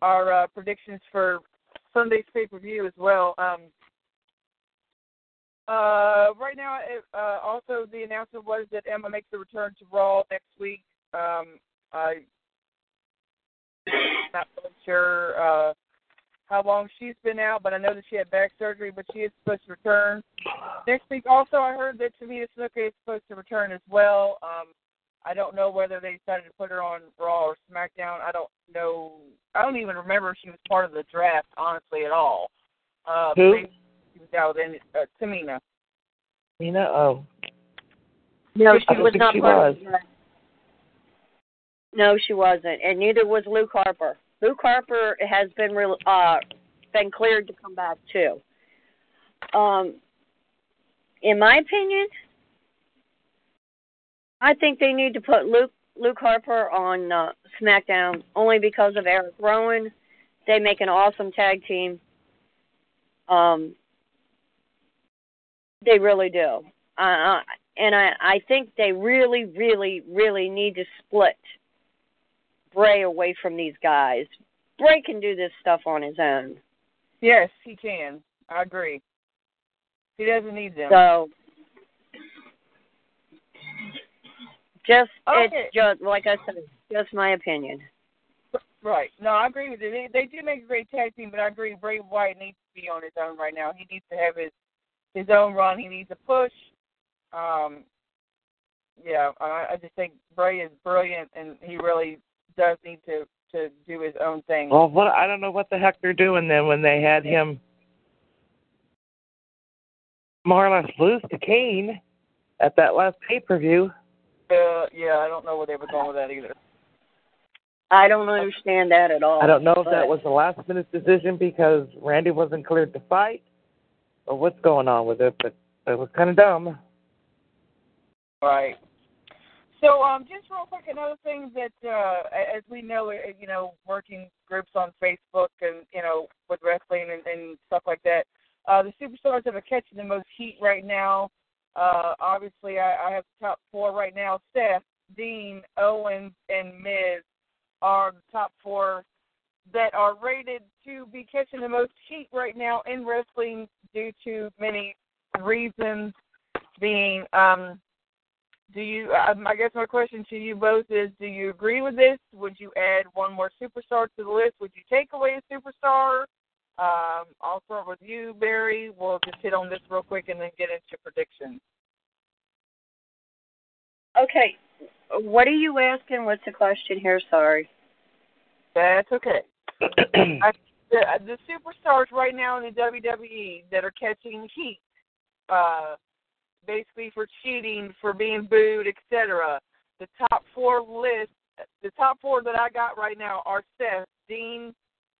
our uh, predictions for Sunday's pay per view as well. Um, uh, right now, it, uh, also the announcement was that Emma makes a return to Raw next week. Um, I'm not really sure uh, how long she's been out, but I know that she had back surgery, but she is supposed to return next week. Also, I heard that Tamina Snuka is supposed to return as well. Um, I don't know whether they decided to put her on Raw or SmackDown. I don't know. I don't even remember if she was part of the draft, honestly, at all. Uh, Who? She was out in uh, Tamina. Nina, oh, No, she don't was think not she part was. of the draft. No, she wasn't, and neither was Luke Harper. Luke Harper has been real, uh, been cleared to come back too. Um, in my opinion, I think they need to put Luke Luke Harper on uh, SmackDown only because of Eric Rowan. They make an awesome tag team. Um, they really do. Uh, and I, I think they really, really, really need to split Bray away from these guys. Bray can do this stuff on his own. Yes, he can. I agree. He doesn't need them. So just Okay. it's just like I said, just my opinion. Right. No, I agree with you. They, they do make a great tag team, but I agree Bray Wyatt needs to be on his own right now. He needs to have his his own run. He needs a push. Um, yeah, I, I just think Bray is brilliant, and he really does need to to do his own thing. Well, what I don't know what the heck they're doing then when they had him more or less lose to Kane at that last pay per view. Uh, yeah, I don't know where they were going with that either. I don't understand that at all. I don't know if that was a last minute decision because Randy wasn't cleared to fight or what's going on with it, but it was kind of dumb. Right. So, um, just real quick, another thing that, uh, as we know, uh, you know, working groups on Facebook and you know with wrestling and, and stuff like that, uh, the superstars that are catching the most heat right now. Uh, obviously, I, I have top four right now: Seth, Dean, Owens, and Miz are the top four that are rated to be catching the most heat right now in wrestling due to many reasons. Being, um, do you? Um, I guess my question to you both is: Do you agree with this? Would you add one more superstar to the list? Would you take away a superstar? Um, I'll start with you, Barry. We'll just hit on this real quick and then get into predictions. Okay, what are you asking? What's the question here? Sorry. That's okay. I, the, the superstars right now in the WWE that are catching heat, uh, basically for cheating, for being booed, etc. The top four list, the top four that I got right now are Seth, Dean,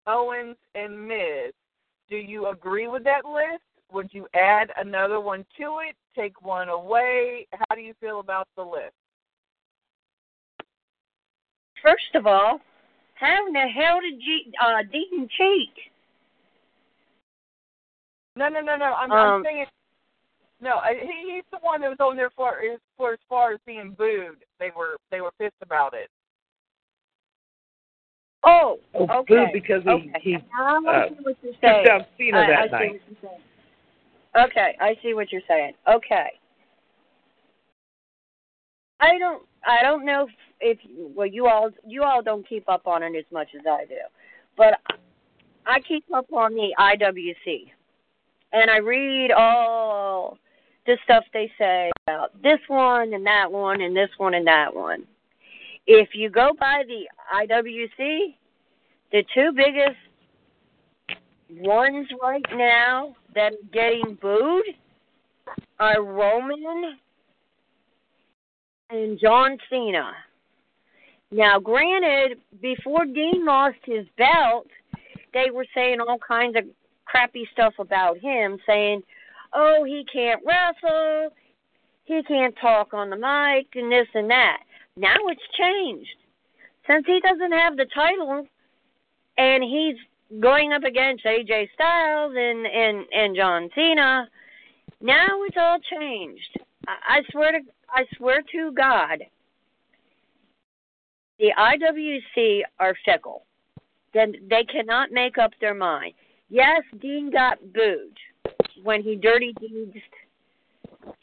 Owens, and Miz. Do you agree with that list? Would you add another one to it? Take one away? How do you feel about the list? First of all, how in the hell did G- uh, Dean cheat? No, no, no, no. I'm, I'm Um, saying no. I- He, he's the one that was on there for as for as far as being booed. They were they were pissed about it. Oh, Oh, okay. booed because he- okay. he, I uh, see what you're saying. Cena I, that I see night. what you're saying. Okay, I see what you're saying. Okay. I don't I don't know if, if well you all you all don't keep up on it as much as I do. But I keep up on the IWC. And I read all the stuff they say about this one and that one and this one and that one. If you go by the IWC, the two biggest ones right now that are getting booed are Roman and John Cena. Now, granted, before Dean lost his belt, they were saying all kinds of crappy stuff about him, saying, oh, he can't wrestle, he can't talk on the mic, and this and that. Now it's changed. Since he doesn't have the title and he's going up against AJ Styles and and and John Cena. Now it's all changed. I, I swear to I swear to God, the IWC are fickle. Then they cannot make up their mind. Yes, Dean got booed when he dirty deeds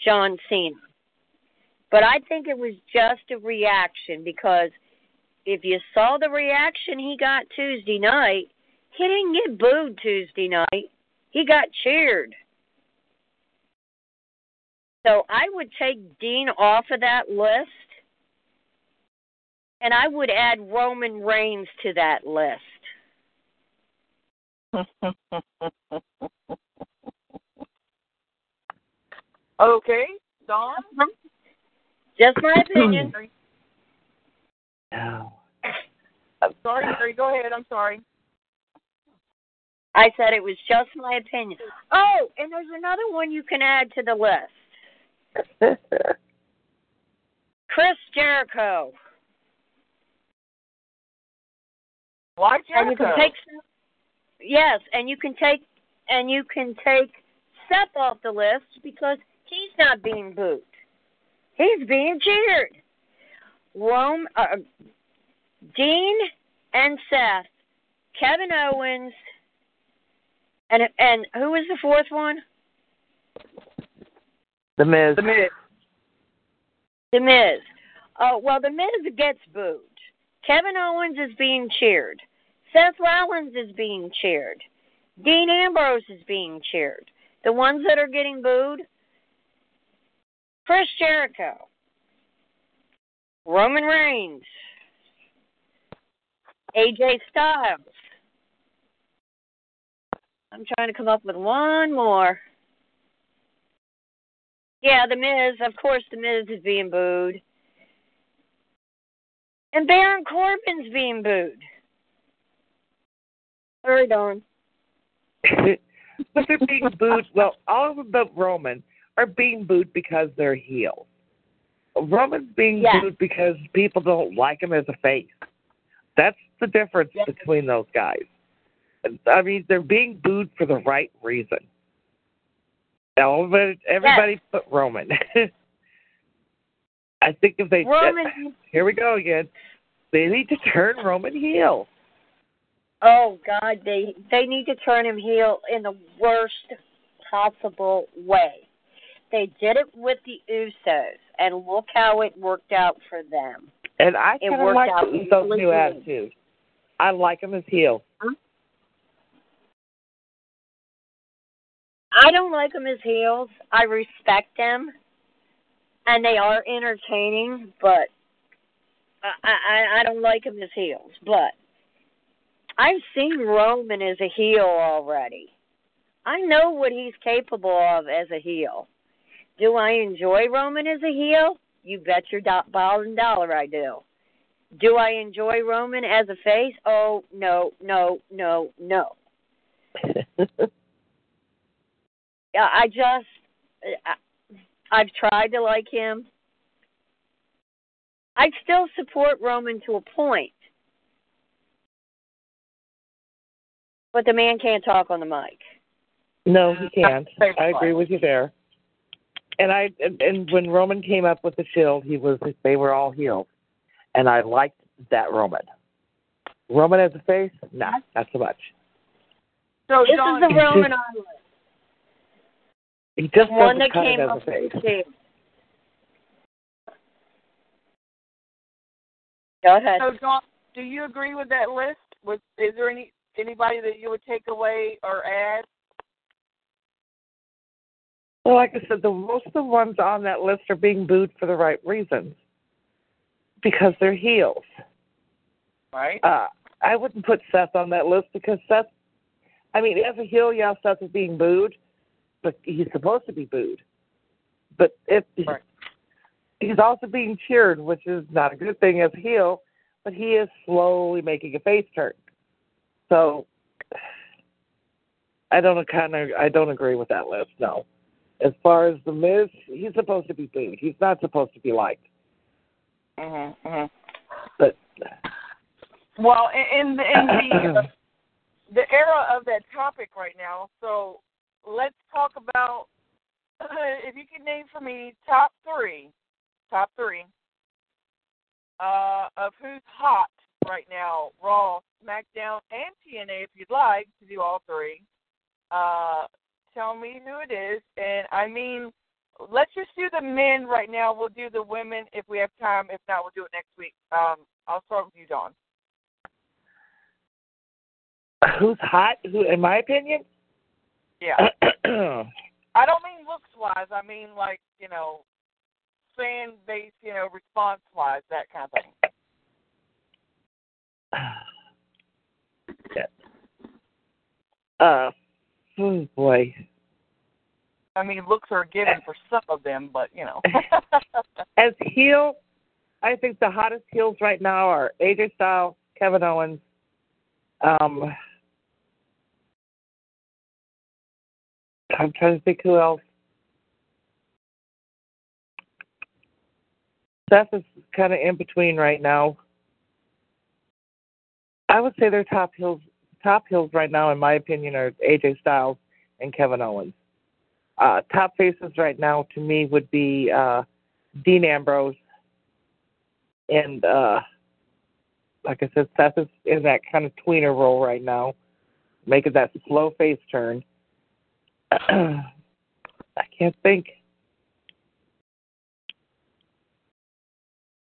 John Cena. But I think it was just a reaction because if you saw the reaction he got Tuesday night, he didn't get booed Tuesday night. He got cheered. So I would take Dean off of that list, and I would add Roman Reigns to that list. okay, Dawn. Uh-huh. Just my opinion. No. I'm sorry, Barry. Go ahead. I'm sorry. I said it was just my opinion. Oh, and there's another one you can add to the list. Chris Jericho. Why And you Jericho? can take yes, and you can take and you can take Seth off the list because he's not being booed. He's being cheered. Rome, uh, Dean and Seth, Kevin Owens, and and who was the fourth one? The Miz. the Miz. The Miz. Oh well, the Miz gets booed. Kevin Owens is being cheered. Seth Rollins is being cheered. Dean Ambrose is being cheered. The ones that are getting booed, Chris Jericho, Roman Reigns, AJ Styles. I'm trying to come up with one more. Yeah, The Miz. Of course, The Miz is being booed. And Baron Corbin's being booed. Hurry, Dawn. but they're being booed. Well, all of but Roman are being booed because they're heels. Roman's being Yeah. booed because people don't like him as a face. That's the difference Yeah. between those guys. I mean, they're being booed for the right reason. Everybody, everybody put Roman. I think if they Roman. here we go again. They need to turn Roman heel. Oh God, they they need to turn him heel in the worst possible way. They did it with the Usos, and look how it worked out for them. And I kind of like out the Usos' new good. attitude. I like him as heel. I don't like them as heels. I respect them, and they are entertaining, but I I, I don't like them as heels. But I've seen Roman as a heel already. I know what he's capable of as a heel. Do I enjoy Roman as a heel? You bet your do- bottom dollar I do. Do I enjoy Roman as a face? Oh no, no, no, no. Yeah, I just I, I've tried to like him. I still support Roman to a point. But the man can't talk on the mic. No, he can't. I agree with you there. And I and, and when Roman came up with the Shield, he was they were all healed, and I liked that Roman. Roman as a face, nah, not so much. So This Dawn, is the Roman Island. He just One that came as up a face. with the Go ahead. So John, do you agree with that list? With is there any anybody that you would take away or add? Well, like I said, the most of the ones on that list are being booed for the right reasons because they're heels. Right. Uh, I wouldn't put Seth on that list because Seth. I mean, as a heel, yeah, Seth is being booed, but he's supposed to be booed. But if Right. he's also being cheered, which is not a good thing as a heel, but he is slowly making a face turn. So I don't kind of I don't agree with that list. No, as far as the Miz, he's supposed to be booed. He's not supposed to be liked. Mhm. Mhm. But Well, in, in the in the the era of that topic right now, so let's talk about if you can name for me top three, top three uh, of who's hot right now, Raw, SmackDown, and TNA, if you'd like to do all three. Uh, tell me who it is, and I mean, let's just do the men right now. We'll do the women if we have time. If not, we'll do it next week. Um, I'll start with you, Dawn. who's hot? Who, in my opinion? Yeah. I don't mean looks wise. I mean like you know, fan base, you know, response wise, that kind of thing. yeah. Uh, oh boy. I mean, looks are given for some of them, but you know. As heel, I think the hottest heels right now are AJ Styles, Kevin Owens. Um, I'm trying to think who else. Seth is kind of in between right now. I would say their top heels top heels right now, in my opinion, are AJ Styles and Kevin Owens. Uh, top faces right now to me would be uh, Dean Ambrose and uh, like I said, Seth is in that kind of tweener role right now, making that slow face turn. I can't think.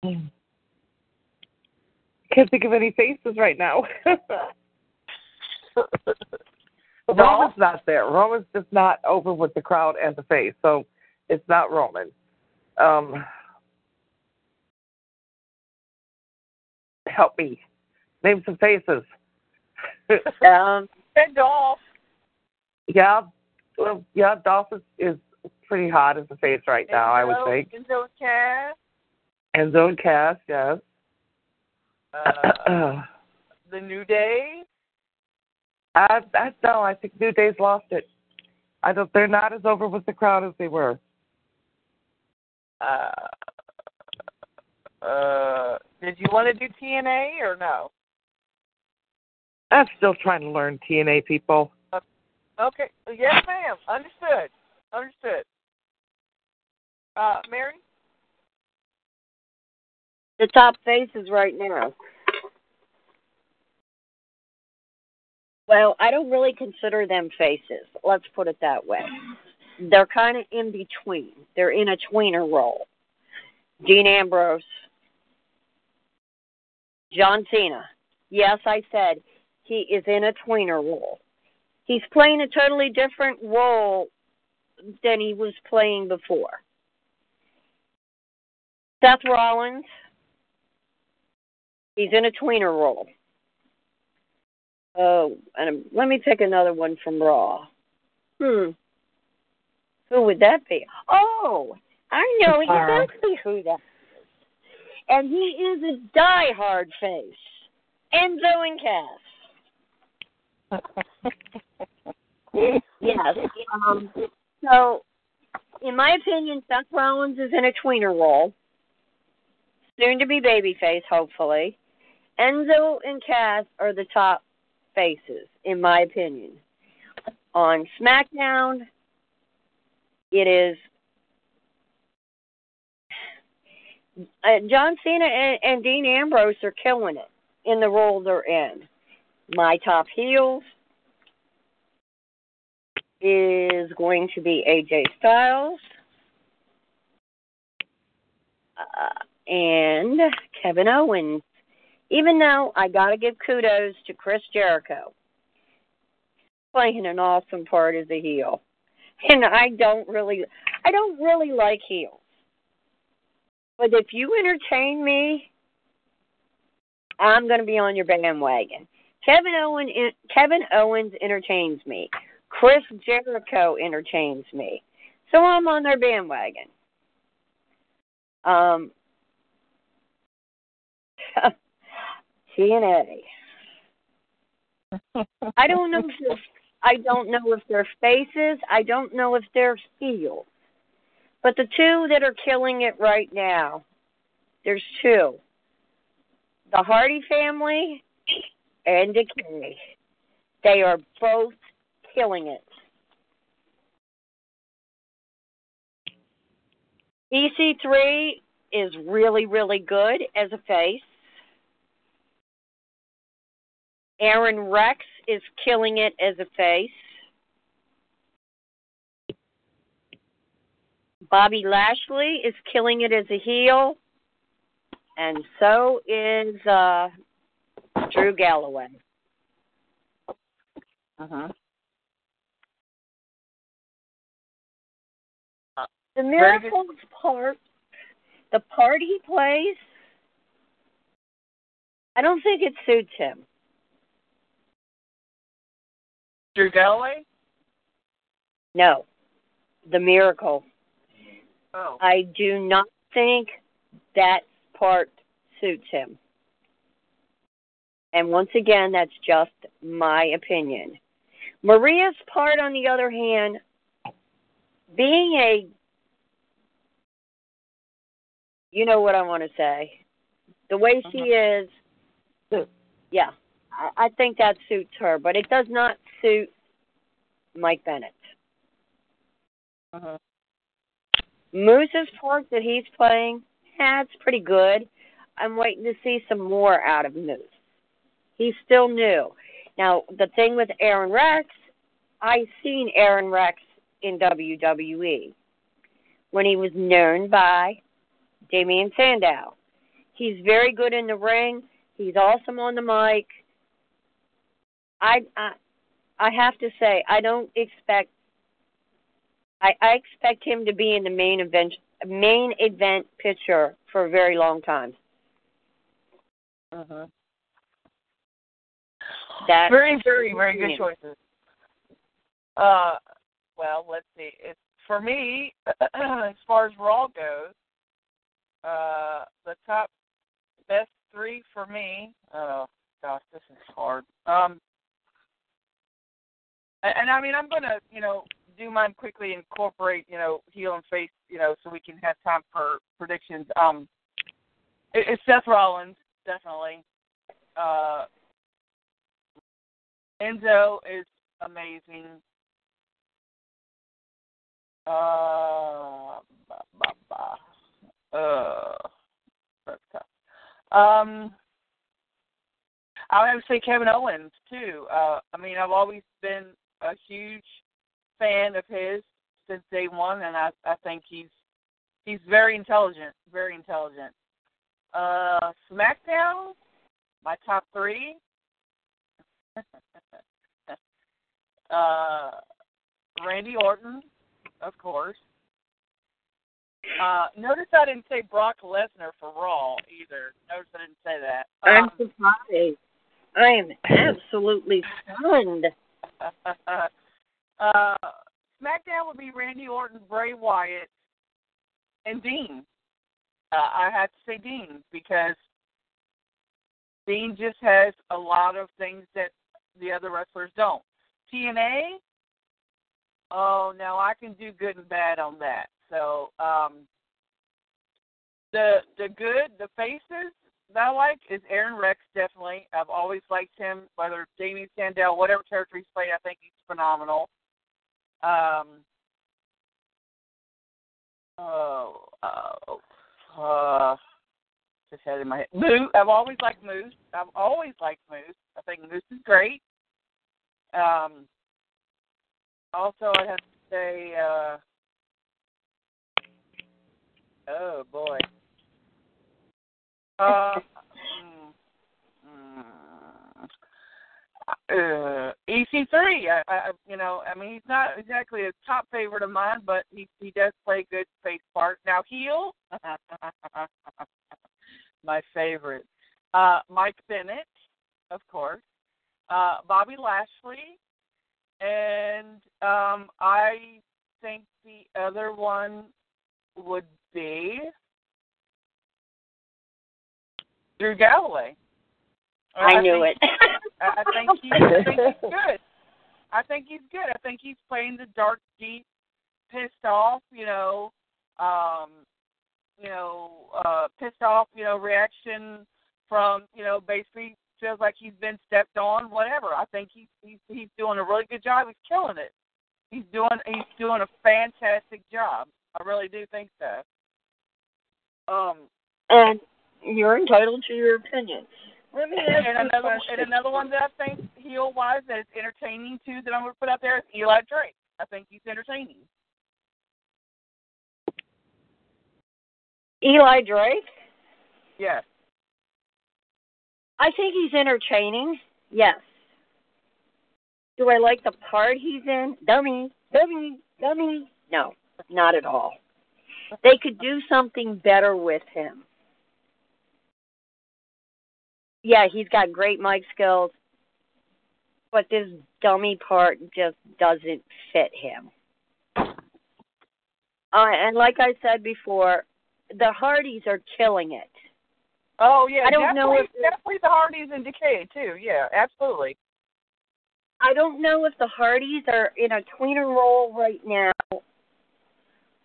Can't think of any faces right now. Roman's not there. Roman's just not over with the crowd and the face, so it's not Roman. Um, help me. Name some faces. Um, And Dolph. yeah, well, yeah, Dolph is, is pretty hot as a face right now, I would Enzo- think. Enzo Cass. Enzo and Cass, yes. Uh, the New Day. I, I no, I think New Day's lost it. I don't. They're not as over with the crowd as they were. Uh, uh, did you want to do TNA or no? I'm still trying to learn TNA people. Okay. Yes, ma'am. Understood. Understood. Uh, Mary? the top faces right now. Well, I don't really consider them faces. Let's put it that way. They're kind of in between. They're in a tweener role. Dean Ambrose, John Cena. Yes, I said he is in a tweener role. He's playing a totally different role than he was playing before. Seth Rollins, he's in a tweener role. Oh, and let me pick another one from Raw. Hmm. Who would that be? Oh, I know exactly who that is. And he is a diehard face. Enzo and Cass. Yes. Um, so, in my opinion, Seth Rollins is in a tweener role. Soon to be babyface, hopefully. Enzo and Cass are the top faces, in my opinion. On SmackDown, it is uh, John Cena and, and Dean Ambrose are killing it in the role they're in. My top heels is going to be AJ Styles uh, and Kevin Owens. Even though I got to give kudos to Chris Jericho, playing an awesome part as a heel, and I don't really, I don't really like heels. But if you entertain me, I'm going to be on your bandwagon. Kevin Owen, Kevin Owens entertains me. Chris Jericho entertains me. So I'm on their bandwagon. Um, TNA. I don't know if they're, I don't know if they're faces. I don't know if they're heels. But the two that are killing it right now, there's two. The Hardy family and Decay. They are both killing it. EC3 is really, really good as a face. Aron Rex is killing it as a face. Bobby Lashley is killing it as a heel. And so is uh, Drew Galloway. Uh-huh. The Miracles part, the part he plays, I don't think it suits him. Drew Galloway? No, the Miracle. Oh. I do not think that part suits him. And once again, that's just my opinion. Maria's part, on the other hand, being a, you know what I want to say, the way she uh-huh. is, yeah, I, I think that suits her, but it does not suit Mike Bennett. Uh-huh. Moose's part that he's playing, yeah, it's pretty good. I'm waiting to see some more out of Moose. He's still new. Now, the thing with Aron Rex, I seen Aron Rex in WWE when he was known by Damien Sandow. He's very good in the ring. He's awesome on the mic. I I, I have to say I don't expect I, I expect him to be in the main event main event picture for a very long time. Uh-huh. Very, very, very good choices. Uh, well, let's see. It's for me, as far as Raw goes, uh, the top best three for me. Oh gosh, this is hard. Um, and, I mean, I'm gonna, you know, do mine quickly, incorporate, you know, heel and face, you know, so we can have time for predictions. Um, it, it's Seth Rollins, definitely. Uh, Enzo is amazing. Uh, bah, bah, bah. Uh, that's tough. Um, I would say Kevin Owens too. Uh, I mean, I've always been a huge fan of his since day one, and I I think he's he's very intelligent, very intelligent. Uh, SmackDown, my top three. uh, Randy Orton, of course. Uh, notice I didn't say Brock Lesnar for Raw either. Notice I didn't say that. I'm Um, surprised. I am absolutely stunned. uh, SmackDown would be Randy Orton, Bray Wyatt, and Dean. Uh, I have to say Dean because Dean just has a lot of things that the other wrestlers don't. TNA, oh, now I can do good and bad on that. So um, the the good, the faces that I like is Aron Rex. Definitely, I've always liked him. Whether Damien Sandow, whatever character he's played, I think he's phenomenal. Um, oh, oh, uh, just had it in my head. Moose. I've always liked Moose. I've always liked Moose. I think Moose is great. Um, also, I'd have to say, uh, oh boy. Uh, mm, mm, uh, EC3. I, I, you know, I mean, he's not exactly a top favorite of mine, but he he does play good face part. Now, heel, my favorite. Uh, Mike Bennett, of course. Uh, Bobby Lashley, and um, I think the other one would be Drew Galloway. I knew think, it. I I think he's, I think he's good. I think he's good. I think he's playing the dark, deep, pissed off, you know, um, you know, uh, pissed off, you know, reaction from, you know, basically feels like he's been stepped on, whatever. I think he's he's he's doing a really good job. He's killing it. He's doing he's doing a fantastic job. I really do think so. Um, and you're entitled to your opinion. Let me ask and another question. and another one that I think heel wise that is entertaining too that I'm gonna put out there is Eli Drake. I think he's entertaining. Eli Drake. Yes. I think he's entertaining. Yes. Do I like the part he's in? Dummy, dummy, dummy. No, not at all. They could do something better with him. Yeah, he's got great mic skills, but this dummy part just doesn't fit him. Uh, and like I said before, the Hardys are killing it. Oh yeah. I don't know definitely- if- definitely the Hardys in Decay too. Yeah, absolutely. I don't know if the Hardys are in a tweener role right now,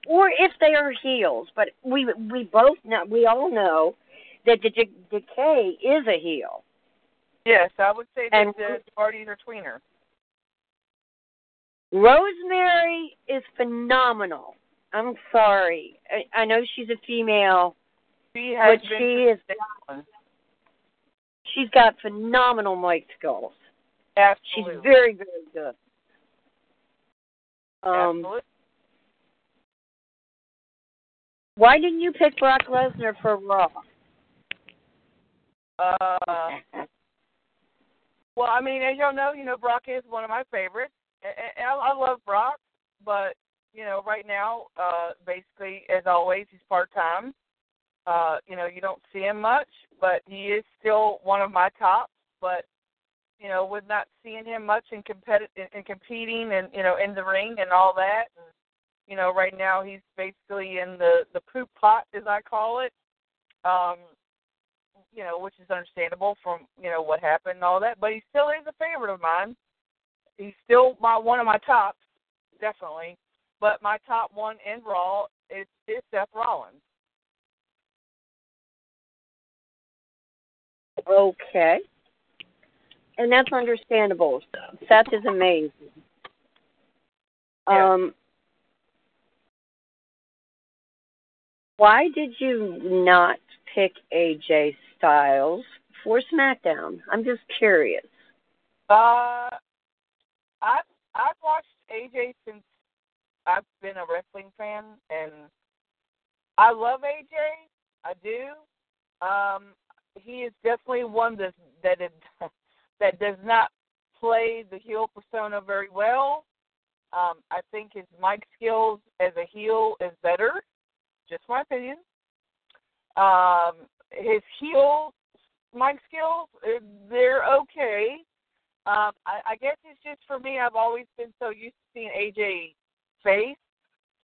or if they are heels. But we we both know, we all know that the De- Decay is a heel. Yes, I would say that And- the parties are tweener. Rosemary is phenomenal. I'm sorry. I, I know she's a female, She has but she is she's got phenomenal mic skills. Absolutely. She's very, very good. Um, Absolutely. why didn't you pick Brock Lesnar for Raw? Uh, well, I mean, as y'all know, you know, Brock is one of my favorites. And, I, I love Brock, but you know, right now, uh, basically, as always, he's part time. Uh, you know, you don't see him much, but he is still one of my tops. But you know, with not seeing him much in competi- in, in competing and you know in the ring and all that, and, you know, right now he's basically in the the poop pot, as I call it. Um, you know, which is understandable from you know what happened and all that. But he still is a favorite of mine. He's still my one of my tops, definitely. But my top one in Raw is is Seth Rollins. Okay. And that's understandable. Seth is amazing. Yeah. Um why did you not pick AJ Styles for SmackDown? I'm just curious. Uh, I've I've watched AJ since I've been a wrestling fan, and I love AJ. I do. Um, he is definitely one that that it, that does not play the heel persona very well. Um, I think his mic skills as a heel is better. Just my opinion. Um, his heel mic skills, uh, they're okay. Um, I, I guess it's just for me. I've always been so used to seeing AJ face.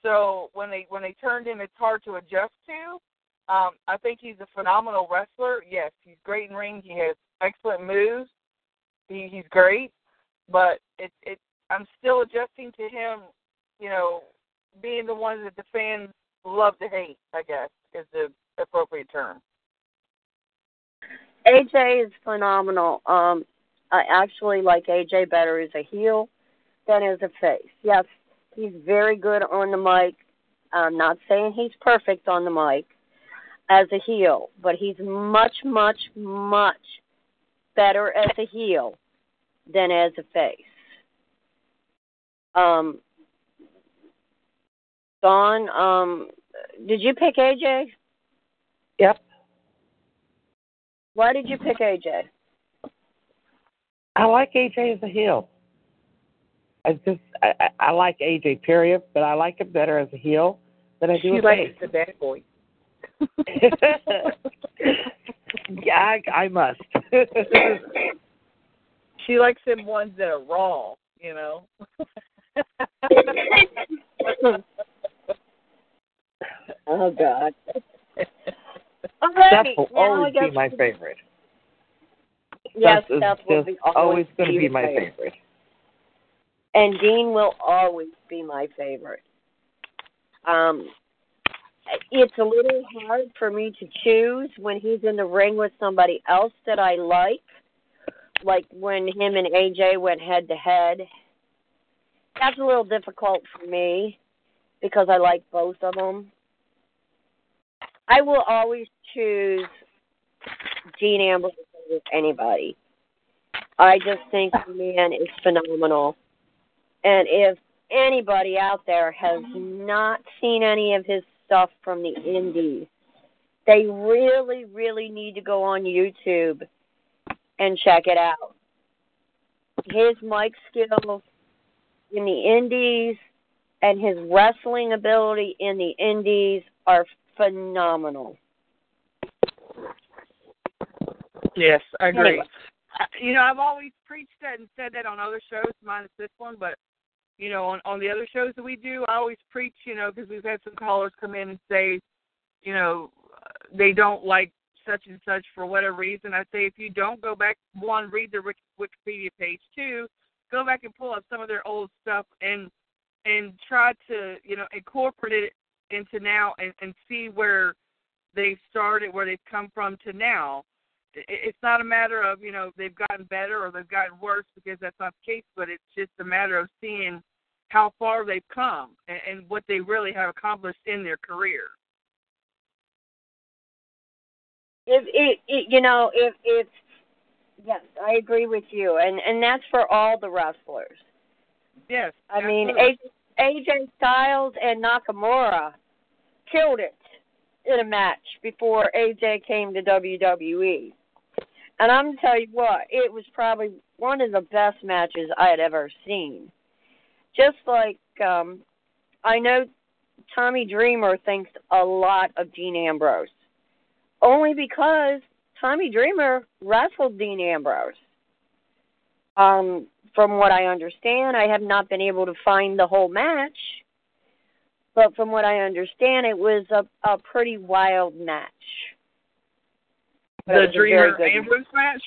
So when they when they turned him, it's hard to adjust to. Um, I think he's a phenomenal wrestler. Yes, he's great in ring. He has excellent moves. He he's great, but it it I'm still adjusting to him. You know, being the one that the fans love to hate. I guess is the appropriate term. AJ is phenomenal. Um, I actually like AJ better as a heel than as a face. Yes, he's very good on the mic. I'm not saying he's perfect on the mic as a heel, but he's much, much, much better as a heel than as a face. Um, Dawn, um, did you pick AJ? Yep. Why did you pick AJ? I like AJ as a heel. I just I, I, I like AJ period, but I like him better as a heel than I do She a likes face. the bad boy. yeah, I, I must. She likes them ones that are raw, you know. oh God. Seth Alrighty, will now always be my favorite. Yes, Seth is Seth will be always going to be my favorite. favorite. And Dean will always be my favorite. Um, it's a little hard for me to choose when he's in the ring with somebody else that I like, like when him and AJ went head to head. That's a little difficult for me because I like both of them. I will always choose Dean Ambrose over anybody. I just think the man is phenomenal. And if anybody out there has not seen any of his stuff from the indies, they really, really need to go on YouTube and check it out. His mic skills in the indies and his wrestling ability in the indies are phenomenal. Yes, I agree. Anyway. You know, I've always preached that and said that on other shows, minus this one, but you know, on on the other shows that we do, I always preach, you know, because we've had some callers come in and say, you know, uh, they don't like such and such for whatever reason. I say if you don't go back, one, read the Wikipedia page. Two, go back and pull up some of their old stuff and and try to, you know, incorporate it into now and, and see where they've started, where they've come from to now it's not a matter of you know they've gotten better or they've gotten worse because that's not the case, but it's just a matter of seeing how far they've come and, and what they really have accomplished in their career. If it, it you know, if if yes, I agree with you, and and that's for all the wrestlers. Yes, I mean, absolutely. AJ, AJ Styles and Nakamura killed it in a match before AJ came to WWE. And I'm gonna tell you what, it was probably one of the best matches I had ever seen. Just like um I know Tommy Dreamer thinks a lot of Dean Ambrose. Only because Tommy Dreamer wrestled Dean Ambrose. Um, from what I understand, I have not been able to find the whole match, but from what I understand, it was a a pretty wild match. But the was a very Dreamer Ambrose match.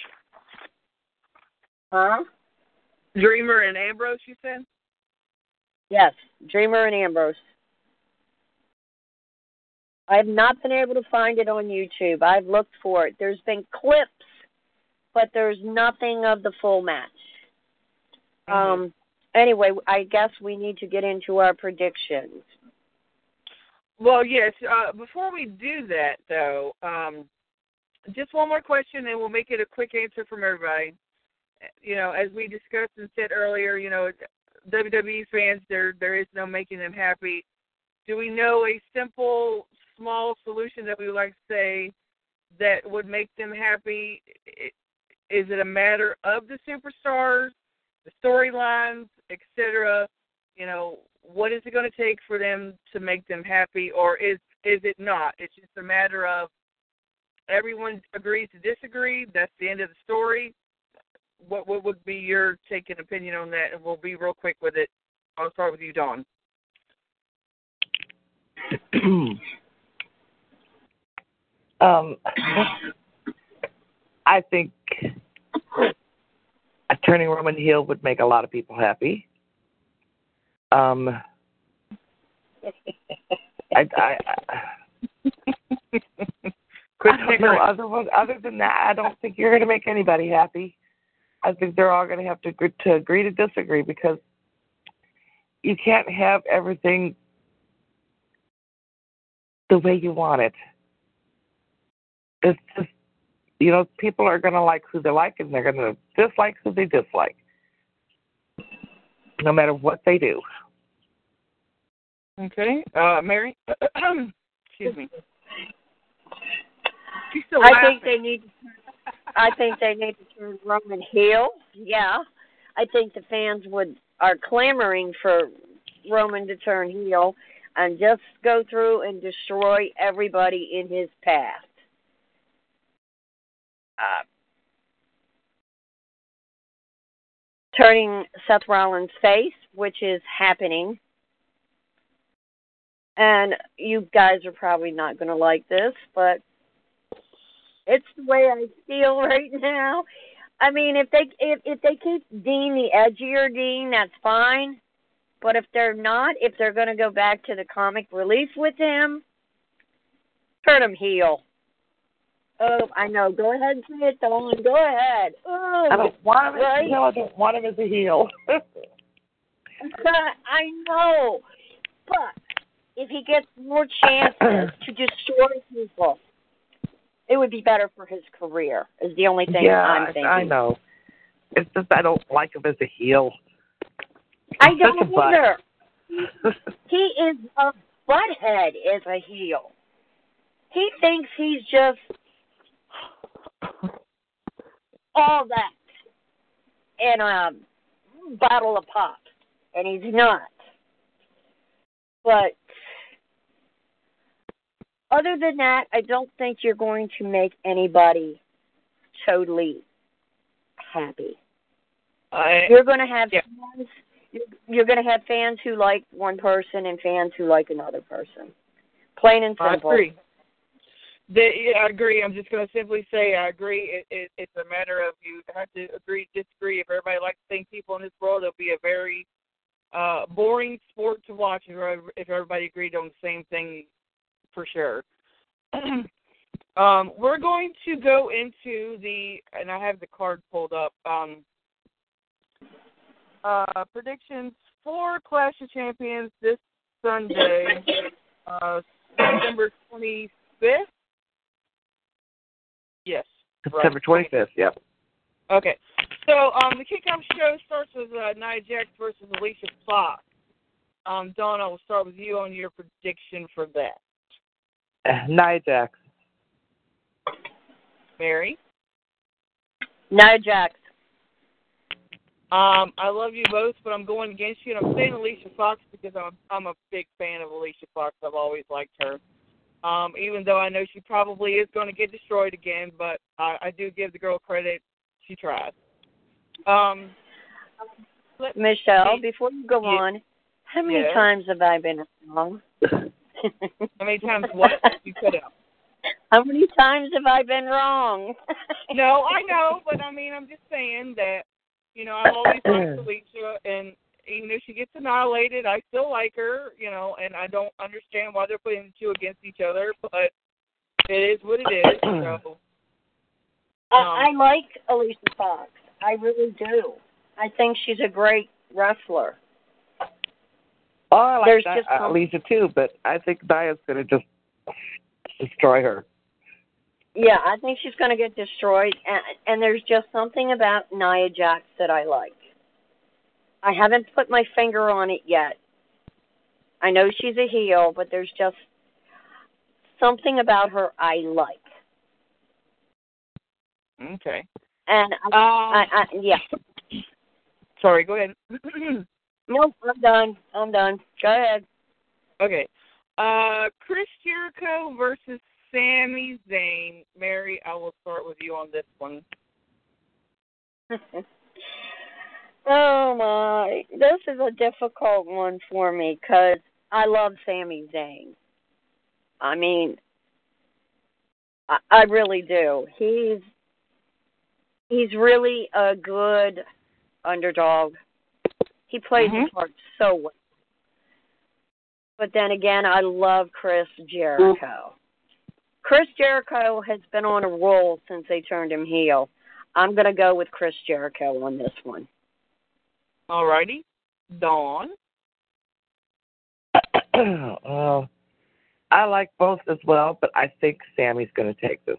Huh? Dreamer and Ambrose, you said? Yes, Dreamer and Ambrose. I have not been able to find it on YouTube. I've looked for it. There's been clips, but there's nothing of the full match. Um. Anyway, I guess we need to get into our predictions. Well, yes. Uh, before we do that, though, um, just one more question, and we'll make it a quick answer from everybody. You know, as we discussed and said earlier, you know, WWE fans, there there is no making them happy. Do we know a simple, small solution that we would like to say that would make them happy? Is it a matter of the superstars, the storylines, etc.? You know, what is it going to take for them to make them happy, or is is it not? It's just a matter of everyone agrees to disagree. That's the end of the story. What what would be your take and opinion on that? And we'll be real quick with it. I'll start with you, Dawn. um, I think a turning Roman heel would make a lot of people happy. Um, I, I, I know. Other, other than that, I don't think you're going to make anybody happy. I think they're all going to have to agree, to agree to disagree because you can't have everything the way you want it. It's just, you know, people are going to like who they like and they're going to dislike who they dislike, no matter what they do. Okay, uh, Mary. Excuse me. She's still I laughing. think they need. I think they need to turn Roman heel. Yeah, I think the fans would are clamoring for Roman to turn heel and just go through and destroy everybody in his path. Uh, turning Seth Rollins' face, which is happening. And you guys are probably not going to like this, but it's the way I feel right now. I mean, if they if if they keep Dean the edgier Dean, that's fine. But if they're not, if they're going to go back to the comic relief with him, turn him heel. Oh, I know. Go ahead and say it, Dawn. Go ahead. Oh, I don't want him as right? a heel. I don't want him as a heel. I know. But if he gets more chances to destroy people, it would be better for his career. Is the only thing yeah, I'm thinking. I know. It's just I don't like him as a heel. I don't such a butt. either. He is a butthead as a heel. He thinks he's just all that in a bottle of pop, and he's not. But other than that, I don't think you're going to make anybody totally happy. I, You're going to have Yeah. fans. you're- You're going to have fans who like one person and fans who like another person. Plain and I simple. agree. The, yeah, I agree. I'm just going to simply say I agree. It, it, it's a matter of you have to agree, disagree. If everybody likes the same people in this world, it'll be a very uh, boring sport to watch if, if everybody agreed on the same thing for sure. Um, we're going to go into the, and I have the card pulled up. Um, uh, predictions for Clash of Champions this Sunday, uh, September 25th. Yes. September right. 25th. Yep. Okay. So um, the kickoff show starts with uh, Nia Jax versus Alicia Fox. Um, Dawn, I will start with you on your prediction for that. Uh, Nia Jax. Mary? Nia Jax. Um, I love you both, but I'm going against you, and I'm saying Alicia Fox because I'm I'm a big fan of Alicia Fox. I've always liked her. Um, even though I know she probably is going to get destroyed again, but I, I do give the girl credit. She tried. Um, Michelle, me- before you go Yeah. on, how many Yeah. times have I been wrong? How many times what you cut out? How many times have I been wrong? No, I know, but I mean, I'm just saying that you know I've always liked Alicia, and even if she gets annihilated, I still like her. You know, and I don't understand why they're putting the two against each other, but it is what it is. So I, I like Alicia Fox. I really do. I think she's a great wrestler. Oh, I like There's Ni- just uh, Alicia too, but I think Nia's going to just destroy her. Yeah, I think she's going to get destroyed, and, and there's just something about Nia Jax that I like. I haven't put my finger on it yet. I know she's a heel, but there's just something about her I like, okay. and I, Um, I, I yeah. sorry, go ahead. no, I'm done. I'm done. Go ahead. okay. Uh, Chris Jericho versus Sami Zayn. Mary, I will start with you on this one. oh my, this is a difficult one for me because I love Sami Zayn. I mean, I, I really do. He's he's really a good underdog. He plays his mm-hmm. part so well. But then again, I love Chris Jericho. Chris Jericho has been on a roll since they turned him heel. I'm going to go with Chris Jericho on this one. Alrighty. Dawn. uh, I like both as well, but I think Sami's going to take this.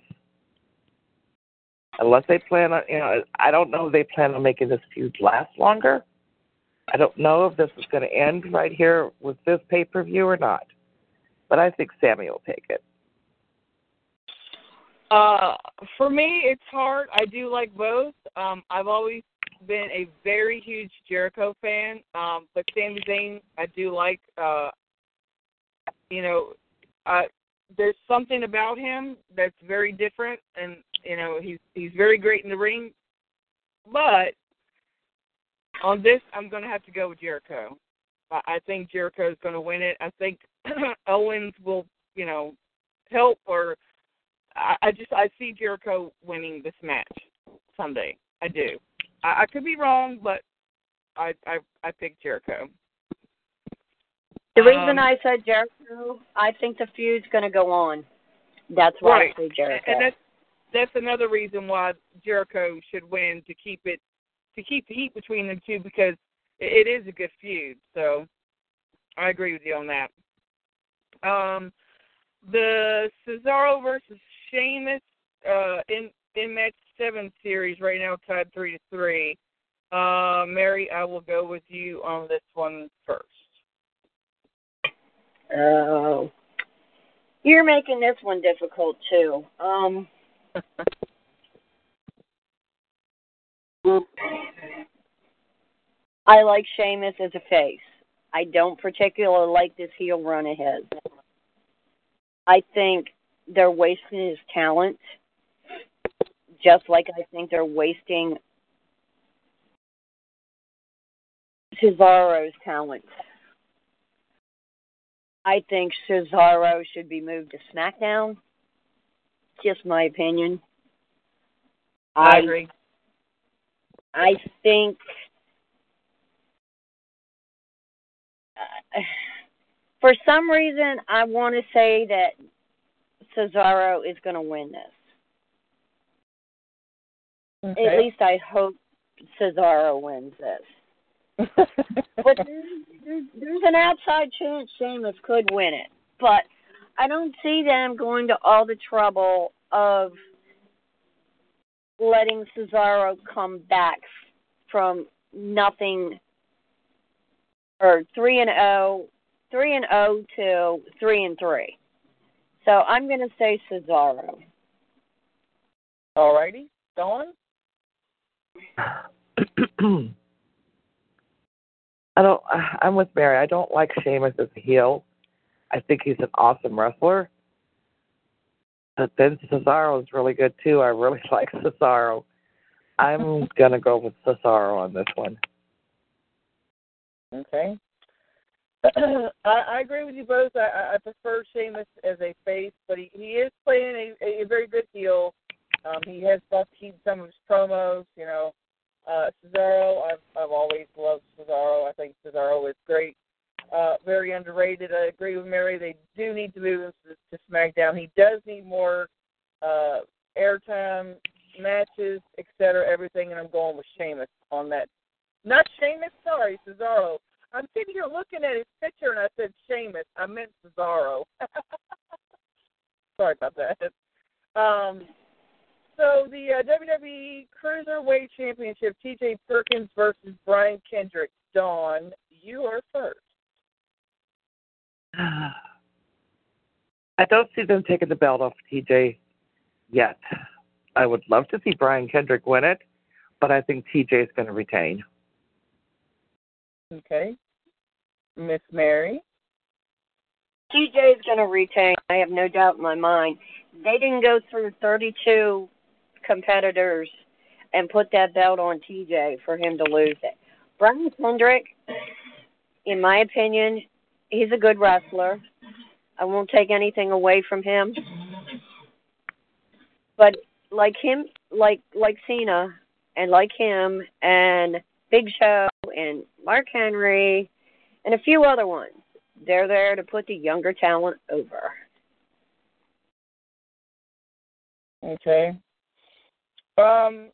Unless they plan on, you know, I don't know if they plan on making this feud last longer. I don't know if this is going to end right here with this pay per view or not. But I think Sammy will take it. Uh, for me, it's hard. I do like both. Um, I've always been a very huge Jericho fan. Um, but Sami Zayn, I do like. Uh, you know, uh, there's something about him that's very different, and you know, he's he's very great in the ring. But on this, I'm going to have to go with Jericho. I, I think Jericho is going to win it. I think Owens will, you know, help or I, I just I see Jericho winning this match Sunday. I do. I, I could be wrong, but I I I pick Jericho. The reason Um, I said Jericho, I think the feud's going to go on. That's why Right. I say Jericho. And that's that's another reason why Jericho should win to keep it to keep the heat between them two because it, it is a good feud. So I agree with you on that. Um, the Cesaro versus Sheamus uh, in in match seven series right now tied three to three. Uh, Mary, I will go with you on this one first. Oh. You're making this one difficult too. Um I like Sheamus as a face. I don't particularly like this heel run ahead. I think they're wasting his talent, just like I think they're wasting Cesaro's talent. I think Cesaro should be moved to SmackDown. Just my opinion. I agree. I think uh, for some reason I want to say that Cesaro is going to win this. Okay. At least I hope Cesaro wins this. but there's, there's an outside chance Sheamus could win it. But I don't see them going to all the trouble of letting Cesaro come back from nothing or three and oh, three and oh to three and three. So I'm going to say Cesaro. All righty. Dawn? I don't. I'm with Mary. I don't like Sheamus as a heel. I think he's an awesome wrestler. But then Cesaro is really good too. I really like Cesaro. I'm gonna go with Cesaro on this one. Okay. I, I agree with you both. I, I prefer Sheamus as a face, but he, he is playing a, a very good heel. Um, he has bucked some of his promos. You know, uh, Cesaro. I've I've always loved Cesaro. I think Cesaro is great. Uh, very underrated. I agree with Mary. They do need to move him to, to SmackDown. He does need more uh, airtime, matches, etc. Everything, and I'm going with Sheamus on that. Not Sheamus. Sorry, Cesaro. I'm sitting here looking at his picture and I said Sheamus. I meant Cesaro. Sorry about that. Um, so the uh, WWE Cruiserweight Championship, T.J. Perkins versus Brian Kendrick. Dawn, you are first. I don't see them taking the belt off TJ yet. I would love to see Brian Kendrick win it, but I think TJ is going to retain. Okay. Miss Mary. TJ is going to retain. I have no doubt in my mind. They didn't go through 32 competitors and put that belt on TJ for him to lose it. Brian Kendrick, in my opinion, he's a good wrestler. I won't take anything away from him. But like him, like like Cena, and like him, and Big Show, and Mark Henry, and a few other ones, they're there to put the younger talent over. Okay. Um,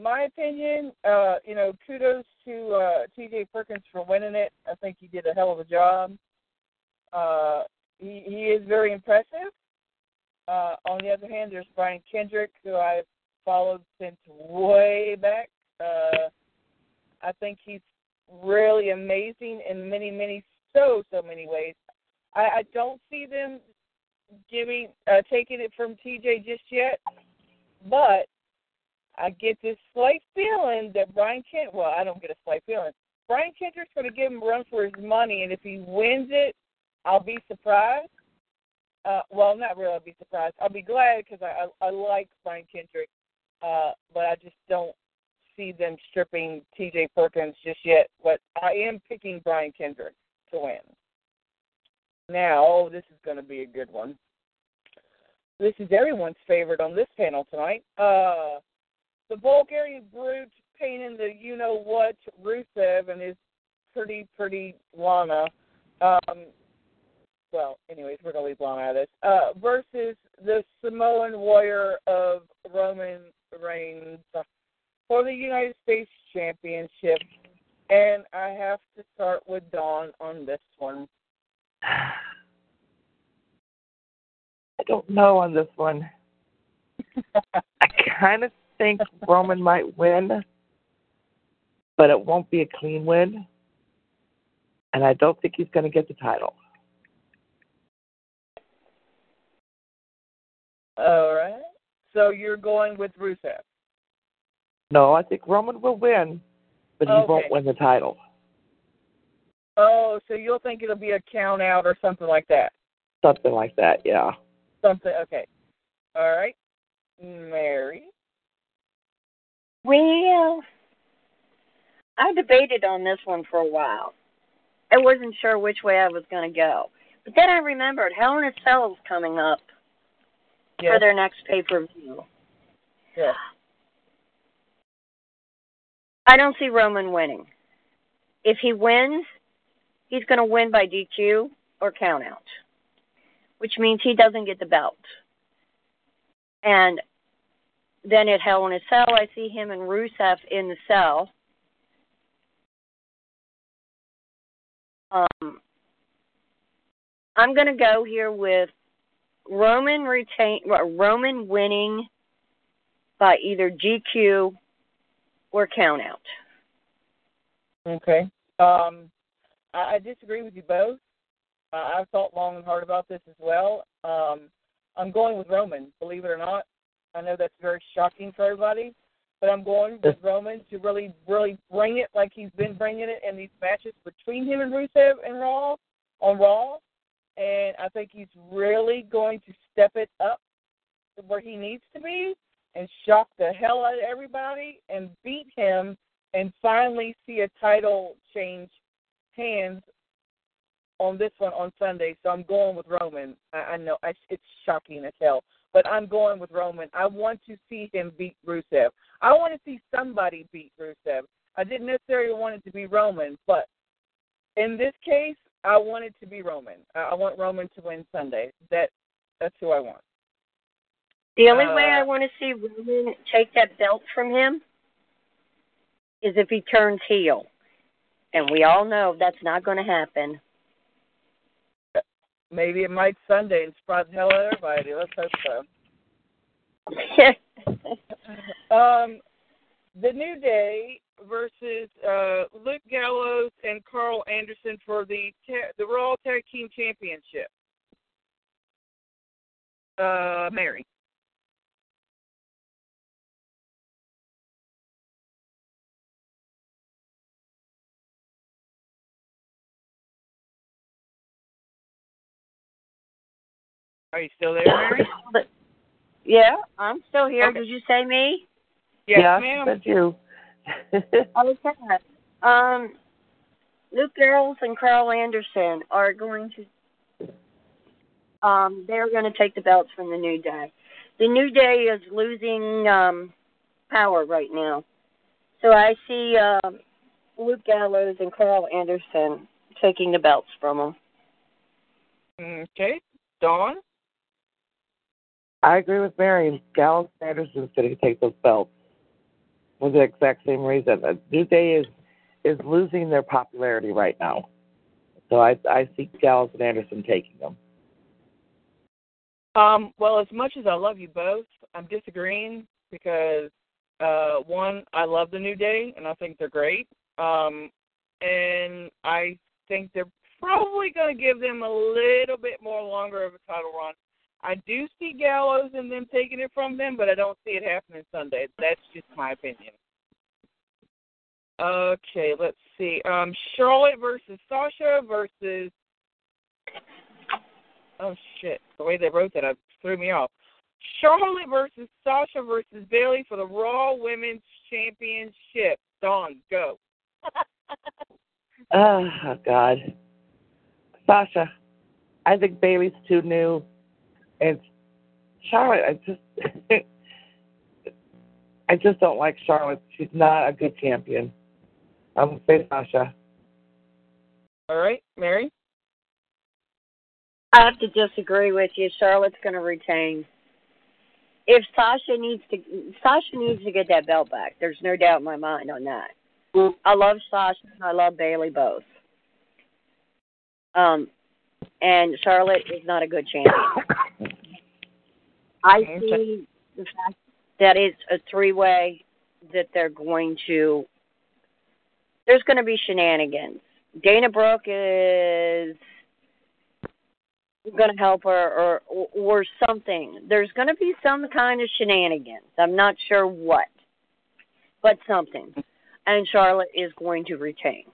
my opinion, uh, you know, kudos to uh, T.J. Perkins for winning it. I think he did a hell of a job. Uh, he he is very impressive. Uh, on the other hand, there's Brian Kendrick, who I've followed since way back. Uh, I think he's really amazing in many, many, so so many ways. I, I don't see them giving uh, taking it from TJ just yet, but I get this slight feeling that Brian Kent. Well, I don't get a slight feeling. Brian Kendrick's going to give him a run for his money, and if he wins it, I'll be surprised. Uh, well, not really. I'll be surprised. I'll be glad because I, I I like Brian Kendrick, uh, but I just don't see them stripping T.J. Perkins just yet. But I am picking Brian Kendrick to win. Now, oh, this is going to be a good one. This is everyone's favorite on this panel tonight. Uh, the Bulgarian brute painting the you know what Rusev and his pretty pretty Lana. Um, well, anyways, we're gonna leave Lana out of this. Uh, versus the Samoan warrior of Roman Reigns for the United States Championship. And I have to start with Dawn on this one. I don't know on this one. I kind of think Roman might win, but it won't be a clean win. And I don't think he's going to get the title. All right. So you're going with Rusev. No, I think Roman will win, but he Okay. won't win the title. Oh, so you'll think it'll be a count out or something like that. Something like that, yeah. Something okay. All right. Mary. Well, I debated on this one for a while. I wasn't sure which way I was going to go. But then I remembered Hell in a Cell is coming up Yes. for their next pay per view. Yes. I don't see Roman winning. If he wins, he's going to win by DQ or count out, which means he doesn't get the belt. And then at Hell in a Cell, I see him and Rusev in the cell. Um, I'm going to go here with Roman retain Roman winning by either DQ or count out. Okay. Um, I, I disagree with you both. Uh, I've thought long and hard about this as well. Um, I'm going with Roman, believe it or not. I know that's very shocking for everybody, but I'm going with Roman to really, really bring it like he's been bringing it in these matches between him and Rusev and Raw on Raw, and I think he's really going to step it up to where he needs to be and shock the hell out of everybody and beat him and finally see a title change hands on this one on Sunday. So I'm going with Roman. I, I know I, it's shocking as hell, but I'm going with Roman. I want to see him beat Rusev. I want to see somebody beat Rusev. I didn't necessarily want it to be Roman, but in this case, I want it to be Roman. I want Roman to win Sunday. That that's who I want. The only Uh, way I want to see Roman take that belt from him is if he turns heel. And we all know that's not going to happen. Maybe it might Sunday and surprise the hell out of everybody. Let's hope so. Um, the New Day versus uh, Luke Gallows and Karl Anderson for the ta- the Raw Tag Team Championship. Uh, Mary. Are you still there, Mary? yeah, I'm still here. Okay. Did you say me? Yes, yeah, ma'am. that's you. Okay. Um, Luke Gallows and Karl Anderson are going to. Um, they're going to take the belts from the New Day. The New Day is losing um, power right now, so I see um, Luke Gallows and Karl Anderson taking the belts from them. Okay, Dawn. I agree with Mary. Gallows and Anderson's going to take those belts for the exact same reason. Uh, New Day is is losing their popularity right now, so I I see Gallows and Anderson taking them. Um, well, as much as I love you both, I'm disagreeing because uh, one, I love the New Day and I think they're great. Um, and I think they're probably going to give them a little bit more longer of a title run. I do see Gallows and them taking it from them, but I don't see it happening Sunday. That's just my opinion. Okay, let's see. Um, Charlotte versus Sasha versus Oh shit! The way they wrote that, I threw me off. Charlotte versus Sasha versus Bayley for the Raw Women's Championship. Dawn, go. Oh God, Sasha. I think Bayley's too new, and Charlotte. I just, I just don't like Charlotte. She's not a good champion. I'm gonna say Sasha. All right, Mary. I have to disagree with you. Charlotte's going to retain. If Sasha needs to, Sasha needs to get that belt back. There's no doubt in my mind on that. I love Sasha and I love Bayley both. Um, and Charlotte is not a good champion. I see the fact that it's a three way that they're going to. There's going to be shenanigans. Dana Brooke is going to help her or or something. There's going to be some kind of shenanigans. I'm not sure what, but something. And Charlotte is going to retain.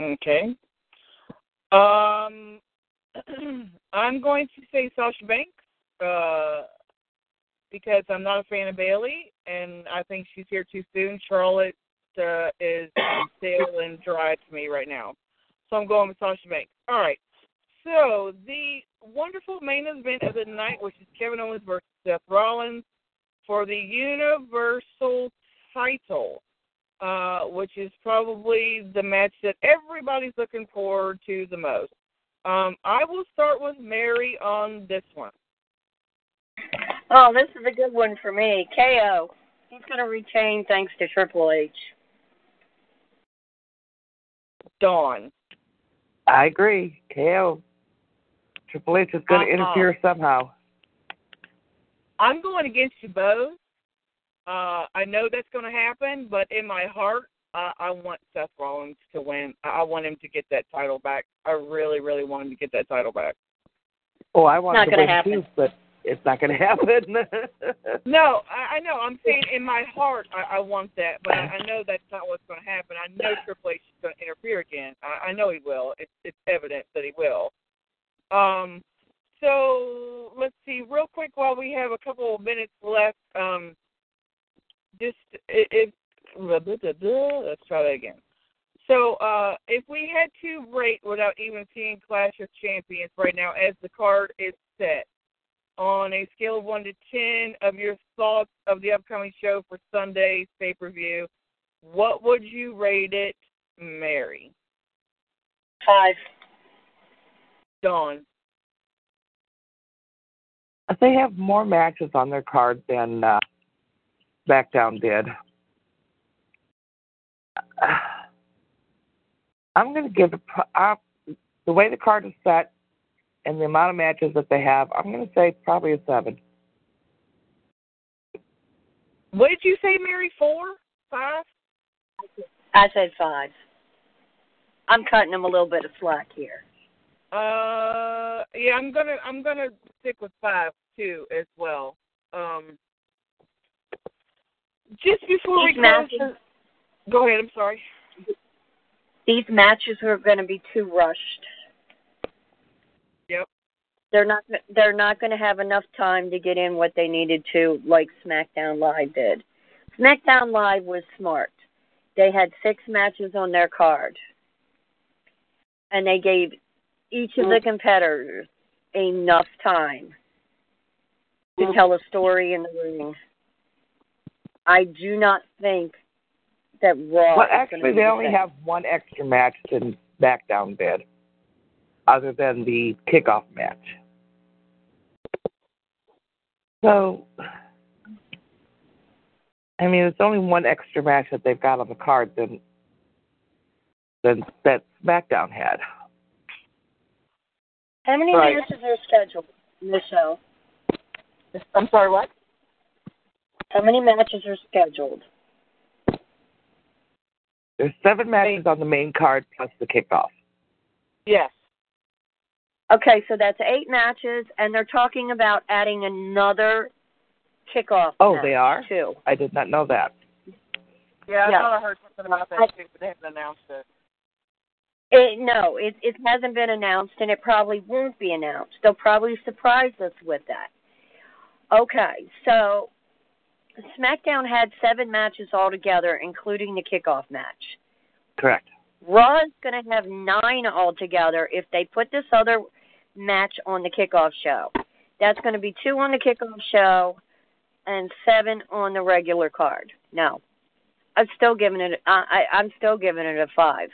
Okay. Um, I'm going to say Sasha Banks uh, because I'm not a fan of Bayley, and I think she's here too soon. Charlotte uh, is stale and dry to me right now, so I'm going with Sasha Banks. All right. So the wonderful main event of the night, which is Kevin Owens versus Seth Rollins for the Universal title, uh, which is probably the match that everybody's looking forward to the most. Um, I will start with Mary on this one. Oh, this is a good one for me. KO. He's going to retain thanks to Triple H. Dawn. I agree. KO. Triple H is going to Uh-uh. interfere somehow. I'm going against you both. Uh, I know that's going to happen, but in my heart, uh, I want Seth Rollins to win. I I want him to get that title back. I really, really want him to get that title back. Oh, I want Not to gonna win happen. too, but it's not going to happen. No, I, I know. I'm saying in my heart, I, I want that, but I, I know that's not what's going to happen. I know Triple H is going to interfere again. I, I know he will. It's it's evident that he will. Um, so let's see, real quick, while we have a couple of minutes left. Um, just if, if let's try that again. So uh, if we had to rate without even seeing Clash of Champions right now, as the card is set, on a scale of one to ten of your thoughts of the upcoming show for Sunday's pay per view, what would you rate it, Mary? Five. Dawn. they have more matches on their card than uh, SmackDown did. I'm going to give it uh, the way the card is set and the amount of matches that they have. I'm going to say probably a seven. What did you say, Mary? Four? Five? I said five. I'm cutting them a little bit of slack here. Uh, yeah, I'm gonna I'm gonna stick with five too as well. Um, just before we These close, matches- the- go ahead. I'm sorry. These matches are going to be too rushed. They're not. They're not going to have enough time to get in what they needed to, like SmackDown Live did. SmackDown Live was smart. They had six matches on their card, and they gave each of the competitors enough time to tell a story in the ring. I do not think that Raw. Well, actually, be they only have one extra match than SmackDown did, other than the kickoff match. So, I mean, it's only one extra match that they've got on the card than than that SmackDown had. How many Right. matches are scheduled in the show? I'm sorry. What? How many matches are scheduled? There's seven matches on the main card plus the kickoff. Yes. Okay, so that's eight matches, and they're talking about adding another kickoff. Oh, they are? too. I did not know that. Yeah, I Yeah. thought I heard something about that too, but they haven't announced it. It, no, it it hasn't been announced, and it probably won't be announced. They'll probably surprise us with that. Okay, so SmackDown had seven matches altogether, including the kickoff match. Correct. Raw is going to have nine altogether if they put this other match on the kickoff show. That's going to be two on the kickoff show and seven on the regular card. No, I'm still giving it. I, I I'm still giving it a five.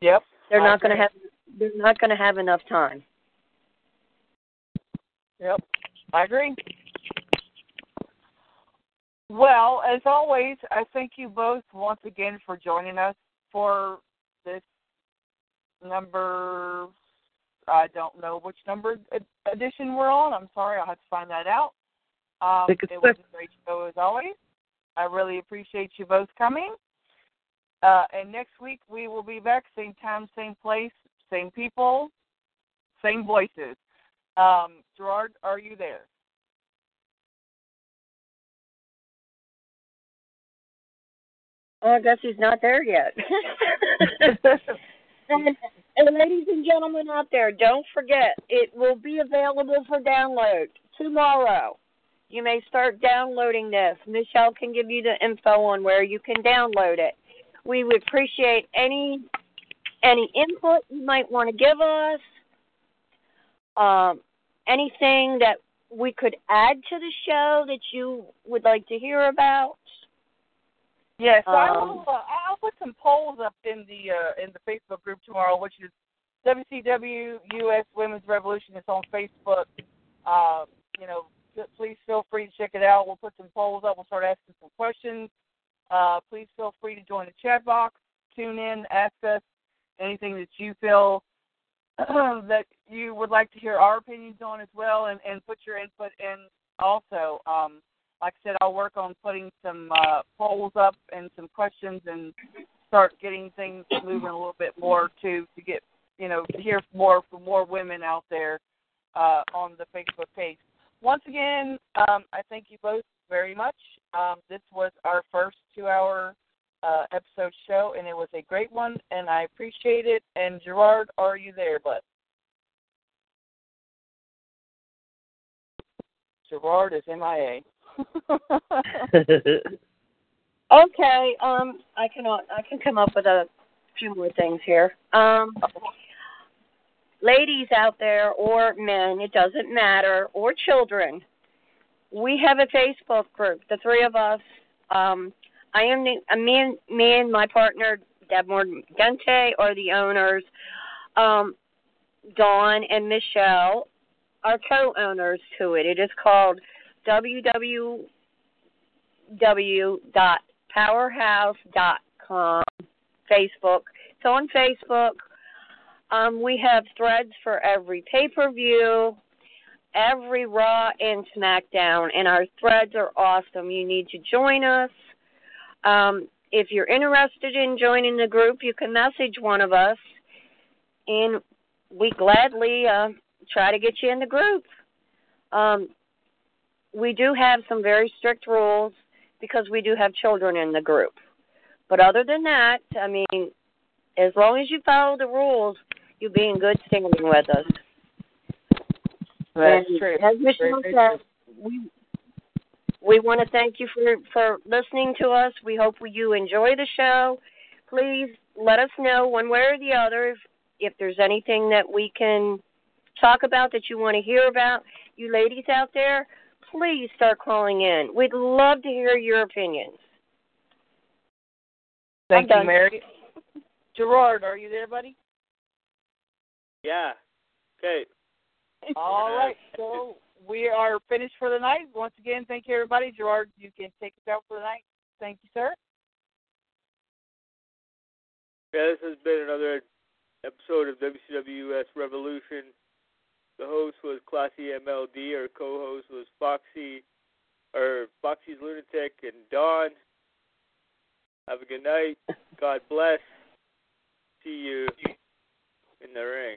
Yep. They're not going to have. They're not going to have enough time. Yep. I agree. Well, as always, I thank you both once again for joining us for this number. I don't know which number ed- edition we're on. I'm sorry. I'll have to find that out. Um, think it was six. a great show as always. I really appreciate you both coming. Uh, and next week we will be back, same time, same place, same people, same voices. Um, Gerard, are you there? Oh, I guess he's not there yet. and, ladies and gentlemen out there, don't forget it will be available for download tomorrow. You may start downloading this. Michelle can give you the info on where you can download it. We would appreciate any any input you might want to give us. Um, anything that we could add to the show that you would like to hear about. Yes, I Um, will. Uh, I'll put some polls up in the uh, in the Facebook group tomorrow, which is WCW US Women's Revolution. It's on Facebook. Uh, you know, please please feel free to check it out. We'll put some polls up. We'll start asking some questions. Uh, please feel free to join the chat box, tune in, ask us anything that you feel that you would like to hear our opinions on as well, and, and put your input in also. Um, like I said, I'll work on putting some uh, polls up and some questions and start getting things moving a little bit more to to get you know to hear more from more women out there uh, on the Facebook page. Once again, um, I thank you both very much. Um, this was our first two-hour uh, episode show, and it was a great one, and I appreciate it. And Gerard, are you there, bud? Gerard is MIA. Okay, um, I can I can come up with a few more things here. Um, ladies out there, or men, it doesn't matter, or children, we have a Facebook group. The three of us. Um, I am the uh, me and me and my partner Deb Morgante are the owners. Um, Dawn and Michelle are co-owners to it. It is called www dot powerhouse.com, Facebook. It's on Facebook. Um, we have threads for every pay per view, every Raw and SmackDown, and our threads are awesome. You need to join us. Um, if you're interested in joining the group, you can message one of us, and we gladly uh, try to get you in the group. Um, we do have some very strict rules because we do have children in the group. But other than that, I mean, as long as you follow the rules, you'll be in good standing with us. That's and true. As Michelle said, we we want to thank you for for listening to us. We hope you enjoy the show. Please let us know one way or the other if, if there's anything that we can talk about that you want to hear about. You ladies out there, please start calling in. We'd love to hear your opinions. Thank I'm you, done. Mary. Gerard, are you there, buddy? Yeah. Okay. All right. So we are finished for the night. Once again, thank you, everybody. Gerard, you can take us out for the night. Thank you, sir. Yeah, this has been another episode of WCWS Revolution. The host was Classy MLD. Our co-host was Foxy, or Foxy's Lunatic, and Dawn. Have a good night. God bless. See you in the ring.